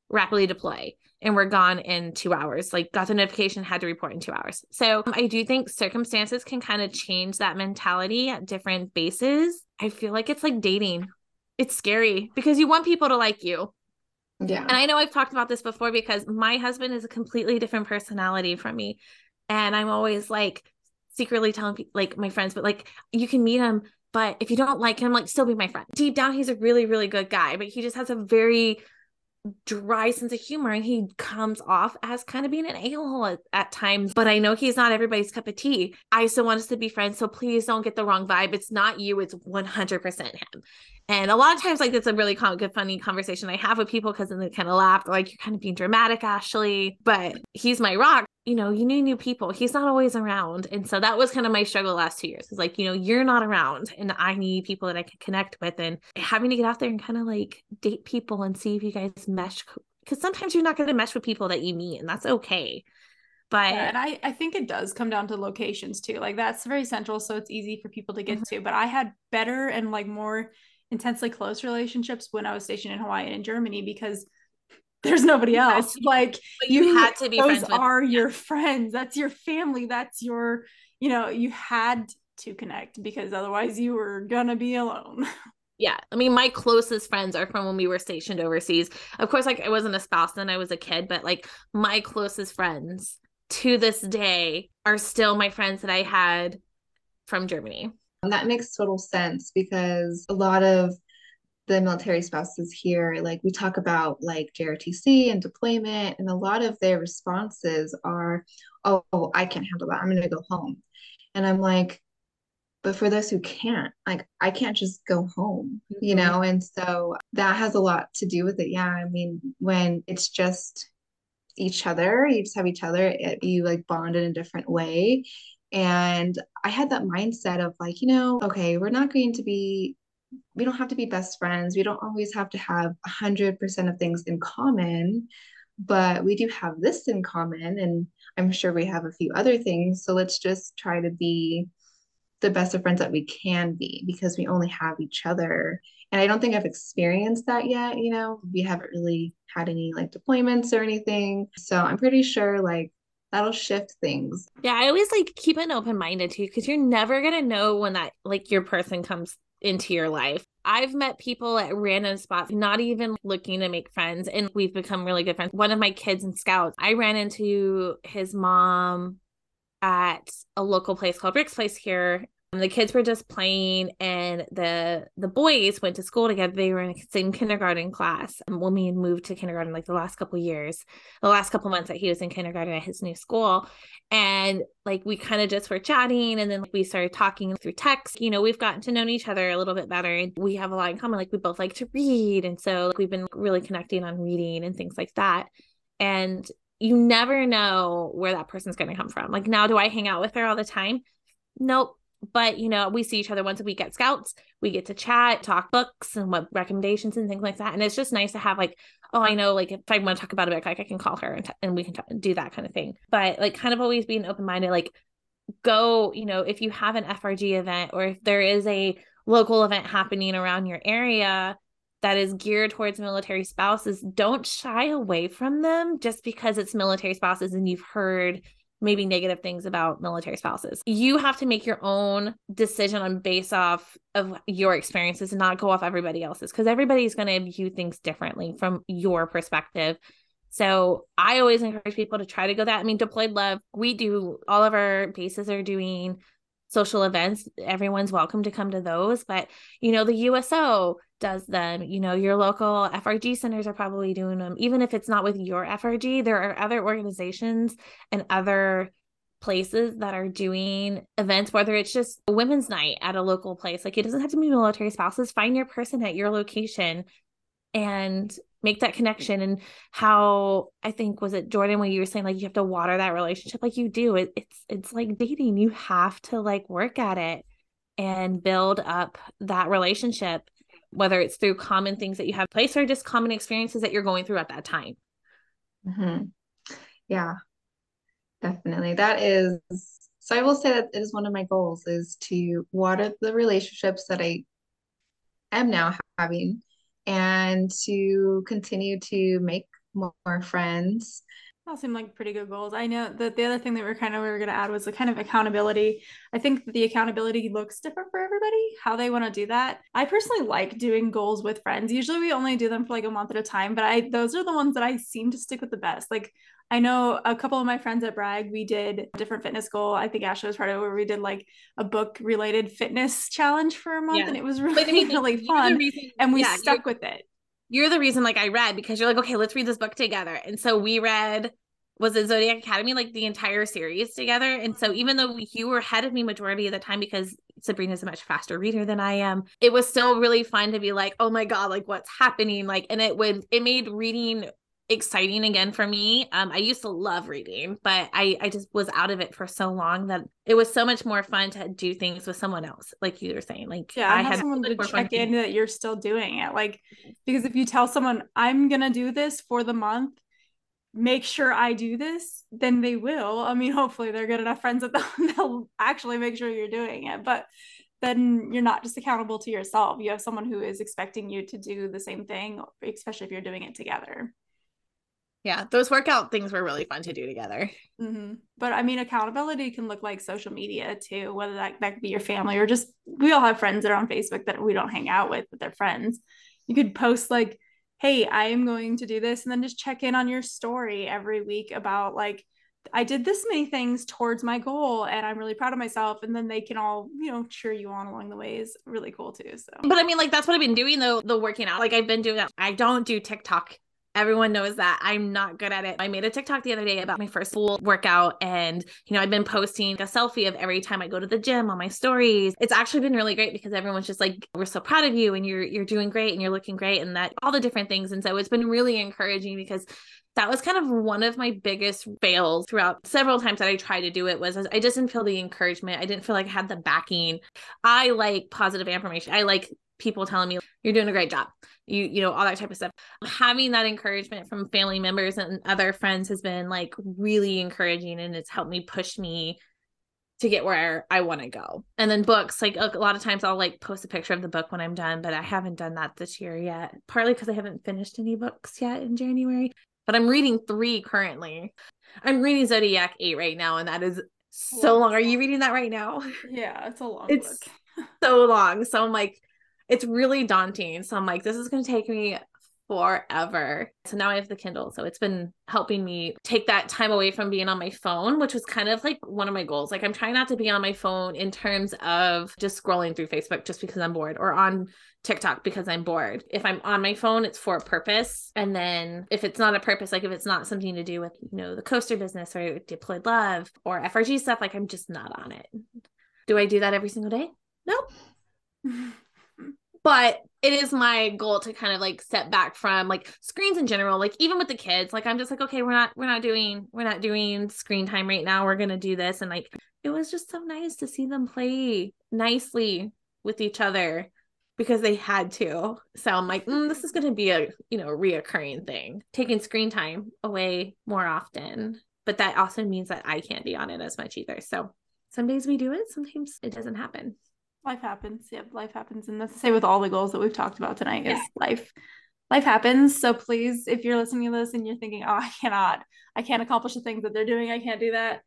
rapidly deploy and we're gone in two hours. Like got the notification, had to report in two hours. So um, I do think circumstances can kind of change that mentality at different bases. I feel like it's like dating. It's scary because you want people to like you. Yeah. And I know I've talked about this before because my husband is a completely different personality from me. And I'm always like secretly telling people, like my friends, but like you can meet him, but if you don't like him, like still be my friend. Deep down, he's a really, really good guy, but he just has a very dry sense of humor and he comes off as kind of being an a-hole at, at, times but i know he's not everybody's cup of tea. I still want us to be friends so please don't get the wrong vibe. It's not you it's 100% him. And a lot of times like it's a really good funny conversation i have with people because then they kind of laugh like you're kind of being dramatic ashley but he's my rock you know, you need new people. He's not always around. And so that was kind of my struggle last two years. It's like, you know, you're not around and I need people that I can connect with and having to get out there and kind of like date people and see if you guys mesh. Because sometimes you're not going to mesh with people that you meet and that's okay. But yeah, and I, I think it does come down to locations too. Like that's very central. So it's easy for people to get mm-hmm. to. But I had better and like more intensely close relationships when I was stationed in Hawaii and in Germany because there's nobody else. Like you, you, had to be those are with, your friends. That's your family. That's your, you know, you had to connect because otherwise you were gonna be alone. Yeah. I mean, my closest friends are from when we were stationed overseas. Of course, like I wasn't a spouse then, I was a kid, but like my closest friends to this day are still my friends that I had from Germany. And that makes total sense because a lot of the military spouses here, like we talk about like JRTC and deployment, and a lot of their responses are, oh, oh I can't handle that. I'm going to go home. And I'm like, but for those who can't, like I can't just go home, you mm-hmm. know? And so that has a lot to do with it. Yeah. I mean, when it's just each other, you just have each other, it, you like bond in a different way. And I had that mindset of like, you know, okay, we're not going to be we don't have to be best friends. We don't always have to have 100% of things in common, but we do have this in common. And I'm sure we have a few other things. So let's just try to be the best of friends that we can be because we only have each other. And I don't think I've experienced that yet. You know, we haven't really had any like deployments or anything. So I'm pretty sure like that'll shift things. Yeah, I always like keep an open minded too because you're never gonna know when that like your person comes into your life. I've met people at random spots, not even looking to make friends, and we've become really good friends. One of my kids in scouts, I ran into his mom at a local place called Rick's Place here Um, the kids were just playing and the the boys went to school together. They were in the same kindergarten class. And when we had moved to kindergarten like the last couple years, the last couple months that he was in kindergarten at his new school. And like we kind of just were chatting and then like, we started talking through text. You know, we've gotten to know each other a little bit better and we have a lot in common. Like we both like to read. And so like, we've been really connecting on reading and things like that. And you never know where that person's going to come from. Like now, do I hang out with her all the time? Nope. But you know, we see each other once a week at Scouts. We get to chat, talk books, and what recommendations and things like that. And it's just nice to have like, oh, I know, like if I want to talk about a book, like I can call her and, t- and we can t- do that kind of thing. But like, kind of always being open minded. Like, go, you know, if you have an FRG event or if there is a local event happening around your area, that is geared towards military spouses, don't shy away from them just because it's military spouses and you've heard maybe negative things about military spouses. You have to make your own decision on base off of your experiences and not go off everybody else's because everybody's going to view things differently from your perspective. So I always encourage people to try to go that. I mean, deployed love, we do all of our bases are doing social events. Everyone's welcome to come to those. But, you know, the USO does them, you know, your local FRG centers are probably doing them. Even if it's not with your FRG, there are other organizations and other places that are doing events, whether it's just a women's night at a local place. Like it doesn't have to be military spouses. Find your person at your location and make that connection and how i think was it jordan when you were saying like you have to water that relationship like you do it, it's it's like dating you have to like work at it and build up that relationship whether it's through common things that you have place or just common experiences that you're going through at that time mm-hmm. yeah definitely that is so i will say that it is one of my goals is to water the relationships that i am now having and to continue to make more friends. All seem like pretty good goals. I know that the other thing that we're kind of we are going to add was the kind of accountability. I think the accountability looks different for everybody, how they want to do that. I personally like doing goals with friends. Usually we only do them for like a month at a time, but I those are the ones that I seem to stick with the best. Like I know a couple of my friends at Bragg, we did a different fitness goal. I think Ashley was part of it where we did like a book related fitness challenge for a month yeah. and it was really, I mean, really fun. Reason, and we yeah, stuck with it. You're the reason like I read because you're like, okay, let's read this book together. And so we read was it Zodiac Academy, like the entire series together. And so even though you were ahead of me majority of the time because Sabrina's a much faster reader than I am, it was still really fun to be like, oh my God, like what's happening? Like, and it would, it made reading exciting again for me. Um, I used to love reading, but I I just was out of it for so long that it was so much more fun to do things with someone else, like you were saying. Like yeah, I, had someone to check in that you're still doing it. Like because if you tell someone I'm gonna do this for the month, make sure I do this, then they will. I mean, hopefully they're good enough friends that they'll actually make sure you're doing it. But then you're not just accountable to yourself. You have someone who is expecting you to do the same thing, especially if you're doing it together yeah those workout things were really fun to do together mm-hmm. but i mean accountability can look like social media too whether that, that could be your family or just we all have friends that are on facebook that we don't hang out with but they're friends you could post like hey i am going to do this and then just check in on your story every week about like I did this many things towards my goal and I'm really proud of myself. And then they can all, you know, cheer you on along the way is really cool too. So, but I mean, like, that's what I've been doing though, the working out. Like, I've been doing that. I don't do TikTok Everyone knows that I'm not good at it. I made a TikTok the other day about my first full workout and you know, I've been posting a selfie of every time I go to the gym on my stories. It's actually been really great because everyone's just like we're so proud of you and you're you're doing great and you're looking great and that all the different things and so it's been really encouraging because that was kind of one of my biggest fails throughout several times that I tried to do it was I just didn't feel the encouragement. I didn't feel like I had the backing. I like positive affirmation. I like people telling me you're doing a great job you you know all that type of stuff having that encouragement from family members and other friends has been like really encouraging and it's helped me push me to get where I want to go. And then books, like a lot of times I'll like post a picture of the book when I'm done, but I haven't done that this year yet. Partly because I haven't finished any books yet in January, but I'm reading three currently. I'm reading Zodiac 8 right now, and that is so long. Are you reading that right now? Yeah, it's a long it's book. so long. So I'm like, it's really daunting. So I'm like, this is going to take me forever. So now I have the Kindle. So it's been helping me take that time away from being on my phone, which was kind of like one of my goals. Like I'm trying not to be on my phone in terms of just scrolling through Facebook just because I'm bored or on TikTok because I'm bored. If I'm on my phone, it's for a purpose. And then if it's not a purpose, like if it's not something to do with, you know, the coaster business or deployed love or FRG stuff, like I'm just not on it. Do I do that every single day? Nope. but it is my goal to kind of like step back from like screens in general like even with the kids like i'm just like okay we're not we're not doing we're not doing screen time right now. We're gonna do this. And like it was just so nice to see them play nicely with each other because they had to. So i'm like mm, this is gonna be a you know reoccurring thing. Taking screen time away more often but that also means that i can't be on it as much either. So some days we do it sometimes it doesn't happen life happens. Yep, life happens. And that's the same with all the goals that we've talked about tonight is life. Life happens. So please, if you're listening to this and you're thinking, oh, I cannot, I can't accomplish the things that they're doing, I can't do that.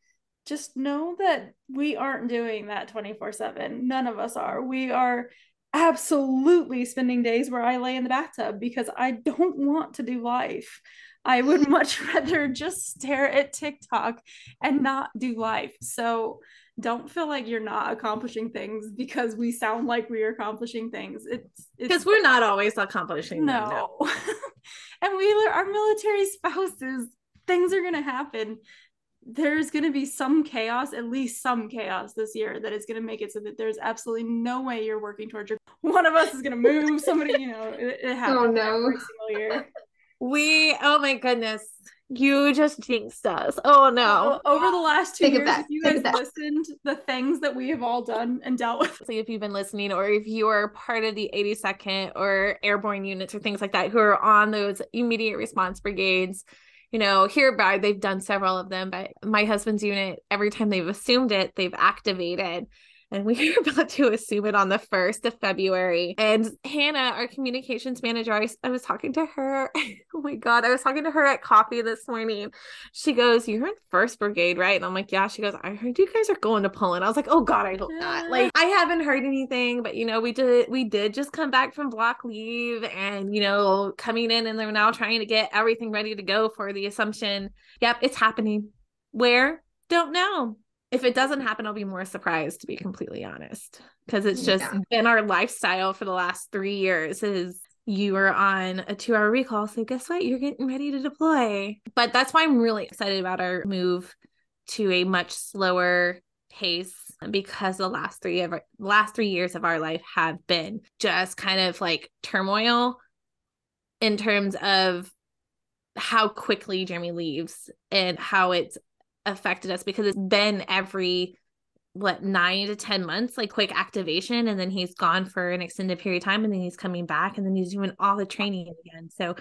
Just know that we aren't doing that 24 7. None of us are. We are absolutely spending days where I lay in the bathtub because I don't want to do life. I would much rather just stare at TikTok and not do life. So don't feel like you're not accomplishing things because we sound like we are accomplishing things. It's because we're not always accomplishing. No, them, no. and we are military spouses. Things are gonna happen. There's gonna be some chaos, at least some chaos this year that is gonna make it so that there's absolutely no way you're working towards your. One of us is gonna move. Somebody, you know, it, it oh, happens oh, no. every single year. We, oh my goodness you just jinxed us. Oh no. Over the last two Take years, if you guys listened, the things that we have all done and dealt with. So if you've been listening, or if you are part of the 82nd or airborne units or things like that who are on those immediate response brigades, you know, hereby they've done several of them, but my husband's unit, every time they've assumed it, they've activated and we are about to assume it on the 1st of February. And Hannah, our communications manager, I, I, was talking to her. oh my God, I was talking to her at coffee this morning. She goes, You're in First Brigade, right? And I'm like, Yeah. She goes, I heard you guys are going to Poland. I was like, Oh God, I hope not. Like, I haven't heard anything, but you know, we did, we did just come back from block leave and, you know, coming in and they're now trying to get everything ready to go for the assumption. Yep, it's happening. Where? Don't know if it doesn't happen, I'll be more surprised to be completely honest. Because it's just yeah. been our lifestyle for the last three years is you are on a two hour recall. So guess what? You're getting ready to deploy. But that's why I'm really excited about our move to a much slower pace because the last three of our, last three years of our life have been just kind of like turmoil in terms of how quickly Jeremy leaves and how it's affected us because it's been every what nine to ten months like quick activation and then he's gone for an extended period of time and then he's coming back and then he's doing all the training again. So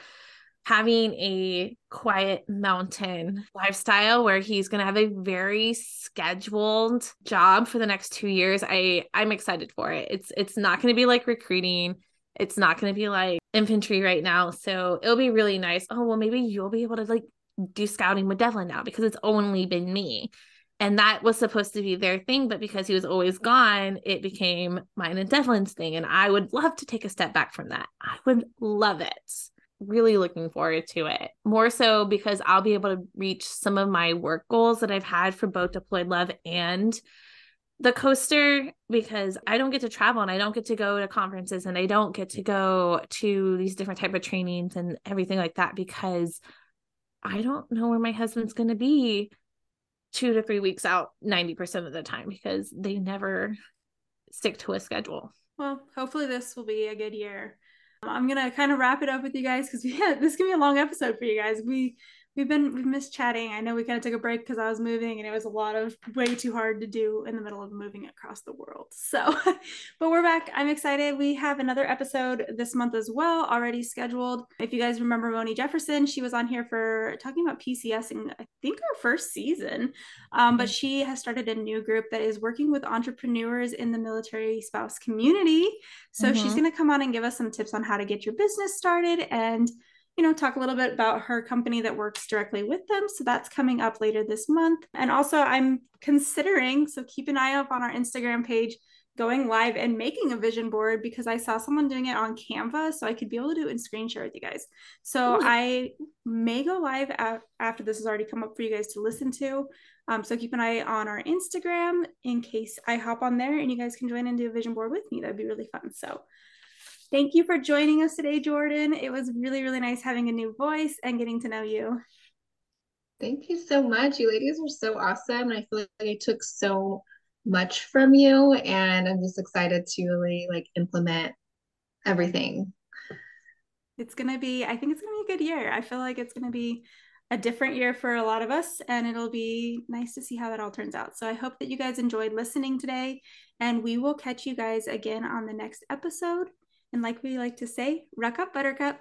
having a quiet mountain lifestyle where he's going to have a very scheduled job for the next 2 years i i'm excited for it. It's it's not going to be like recruiting. It's not going to be like infantry right now. So it'll be really nice. Oh well maybe you'll be able to like do scouting with Devlin now because it's only been me. And that was supposed to be their thing, but because he was always gone, it became mine and Devlin's thing. And I would love to take a step back from that. I would love it. Really looking forward to it. More so because I'll be able to reach some of my work goals that I've had for both Deployed Love and the coaster because I don't get to travel and I don't get to go to conferences and I don't get to go to these different type of trainings and everything like that because I don't know where my husband's going to be two to three weeks out 90% of the time because they never stick to a schedule. Well, hopefully this will be a good year. Um, I'm going to kind of wrap it up with you guys because yeah, this can be a long episode for you guys. We we've been we've missed chatting. I know we kind of took a break because I was moving and it was a lot of way too hard to do in the middle of moving across the world. So, but we're back. I'm excited. We have another episode this month as well already scheduled. If you guys remember Moni Jefferson, she was on here for talking about PCS in I think our first season. Um, but she has started a new group that is working with entrepreneurs in the military spouse community. So mm-hmm. she's going to come on and give us some tips on how to get your business started and you know, talk a little bit about her company that works directly with them. So that's coming up later this month. And also, I'm considering, so keep an eye up on our Instagram page going live and making a vision board because I saw someone doing it on Canva. So I could be able to do it in screen share with you guys. So Ooh. I may go live after this has already come up for you guys to listen to. Um, so keep an eye on our Instagram in case I hop on there and you guys can join and do a vision board with me. That'd be really fun. So thank you for joining us today, Jordan. It was really, really nice having a new voice and getting to know you. Thank you so much. You ladies are so awesome. And I feel like I took so much from you and I'm just excited to really like implement everything. It's going to be I think it's going to be a good year. I feel like it's going to be a different year for a lot of us and it'll be nice to see how that all turns out. So I hope that you guys enjoyed listening today and we will catch you guys again on the next episode. And like we like to say, ruck up buttercup.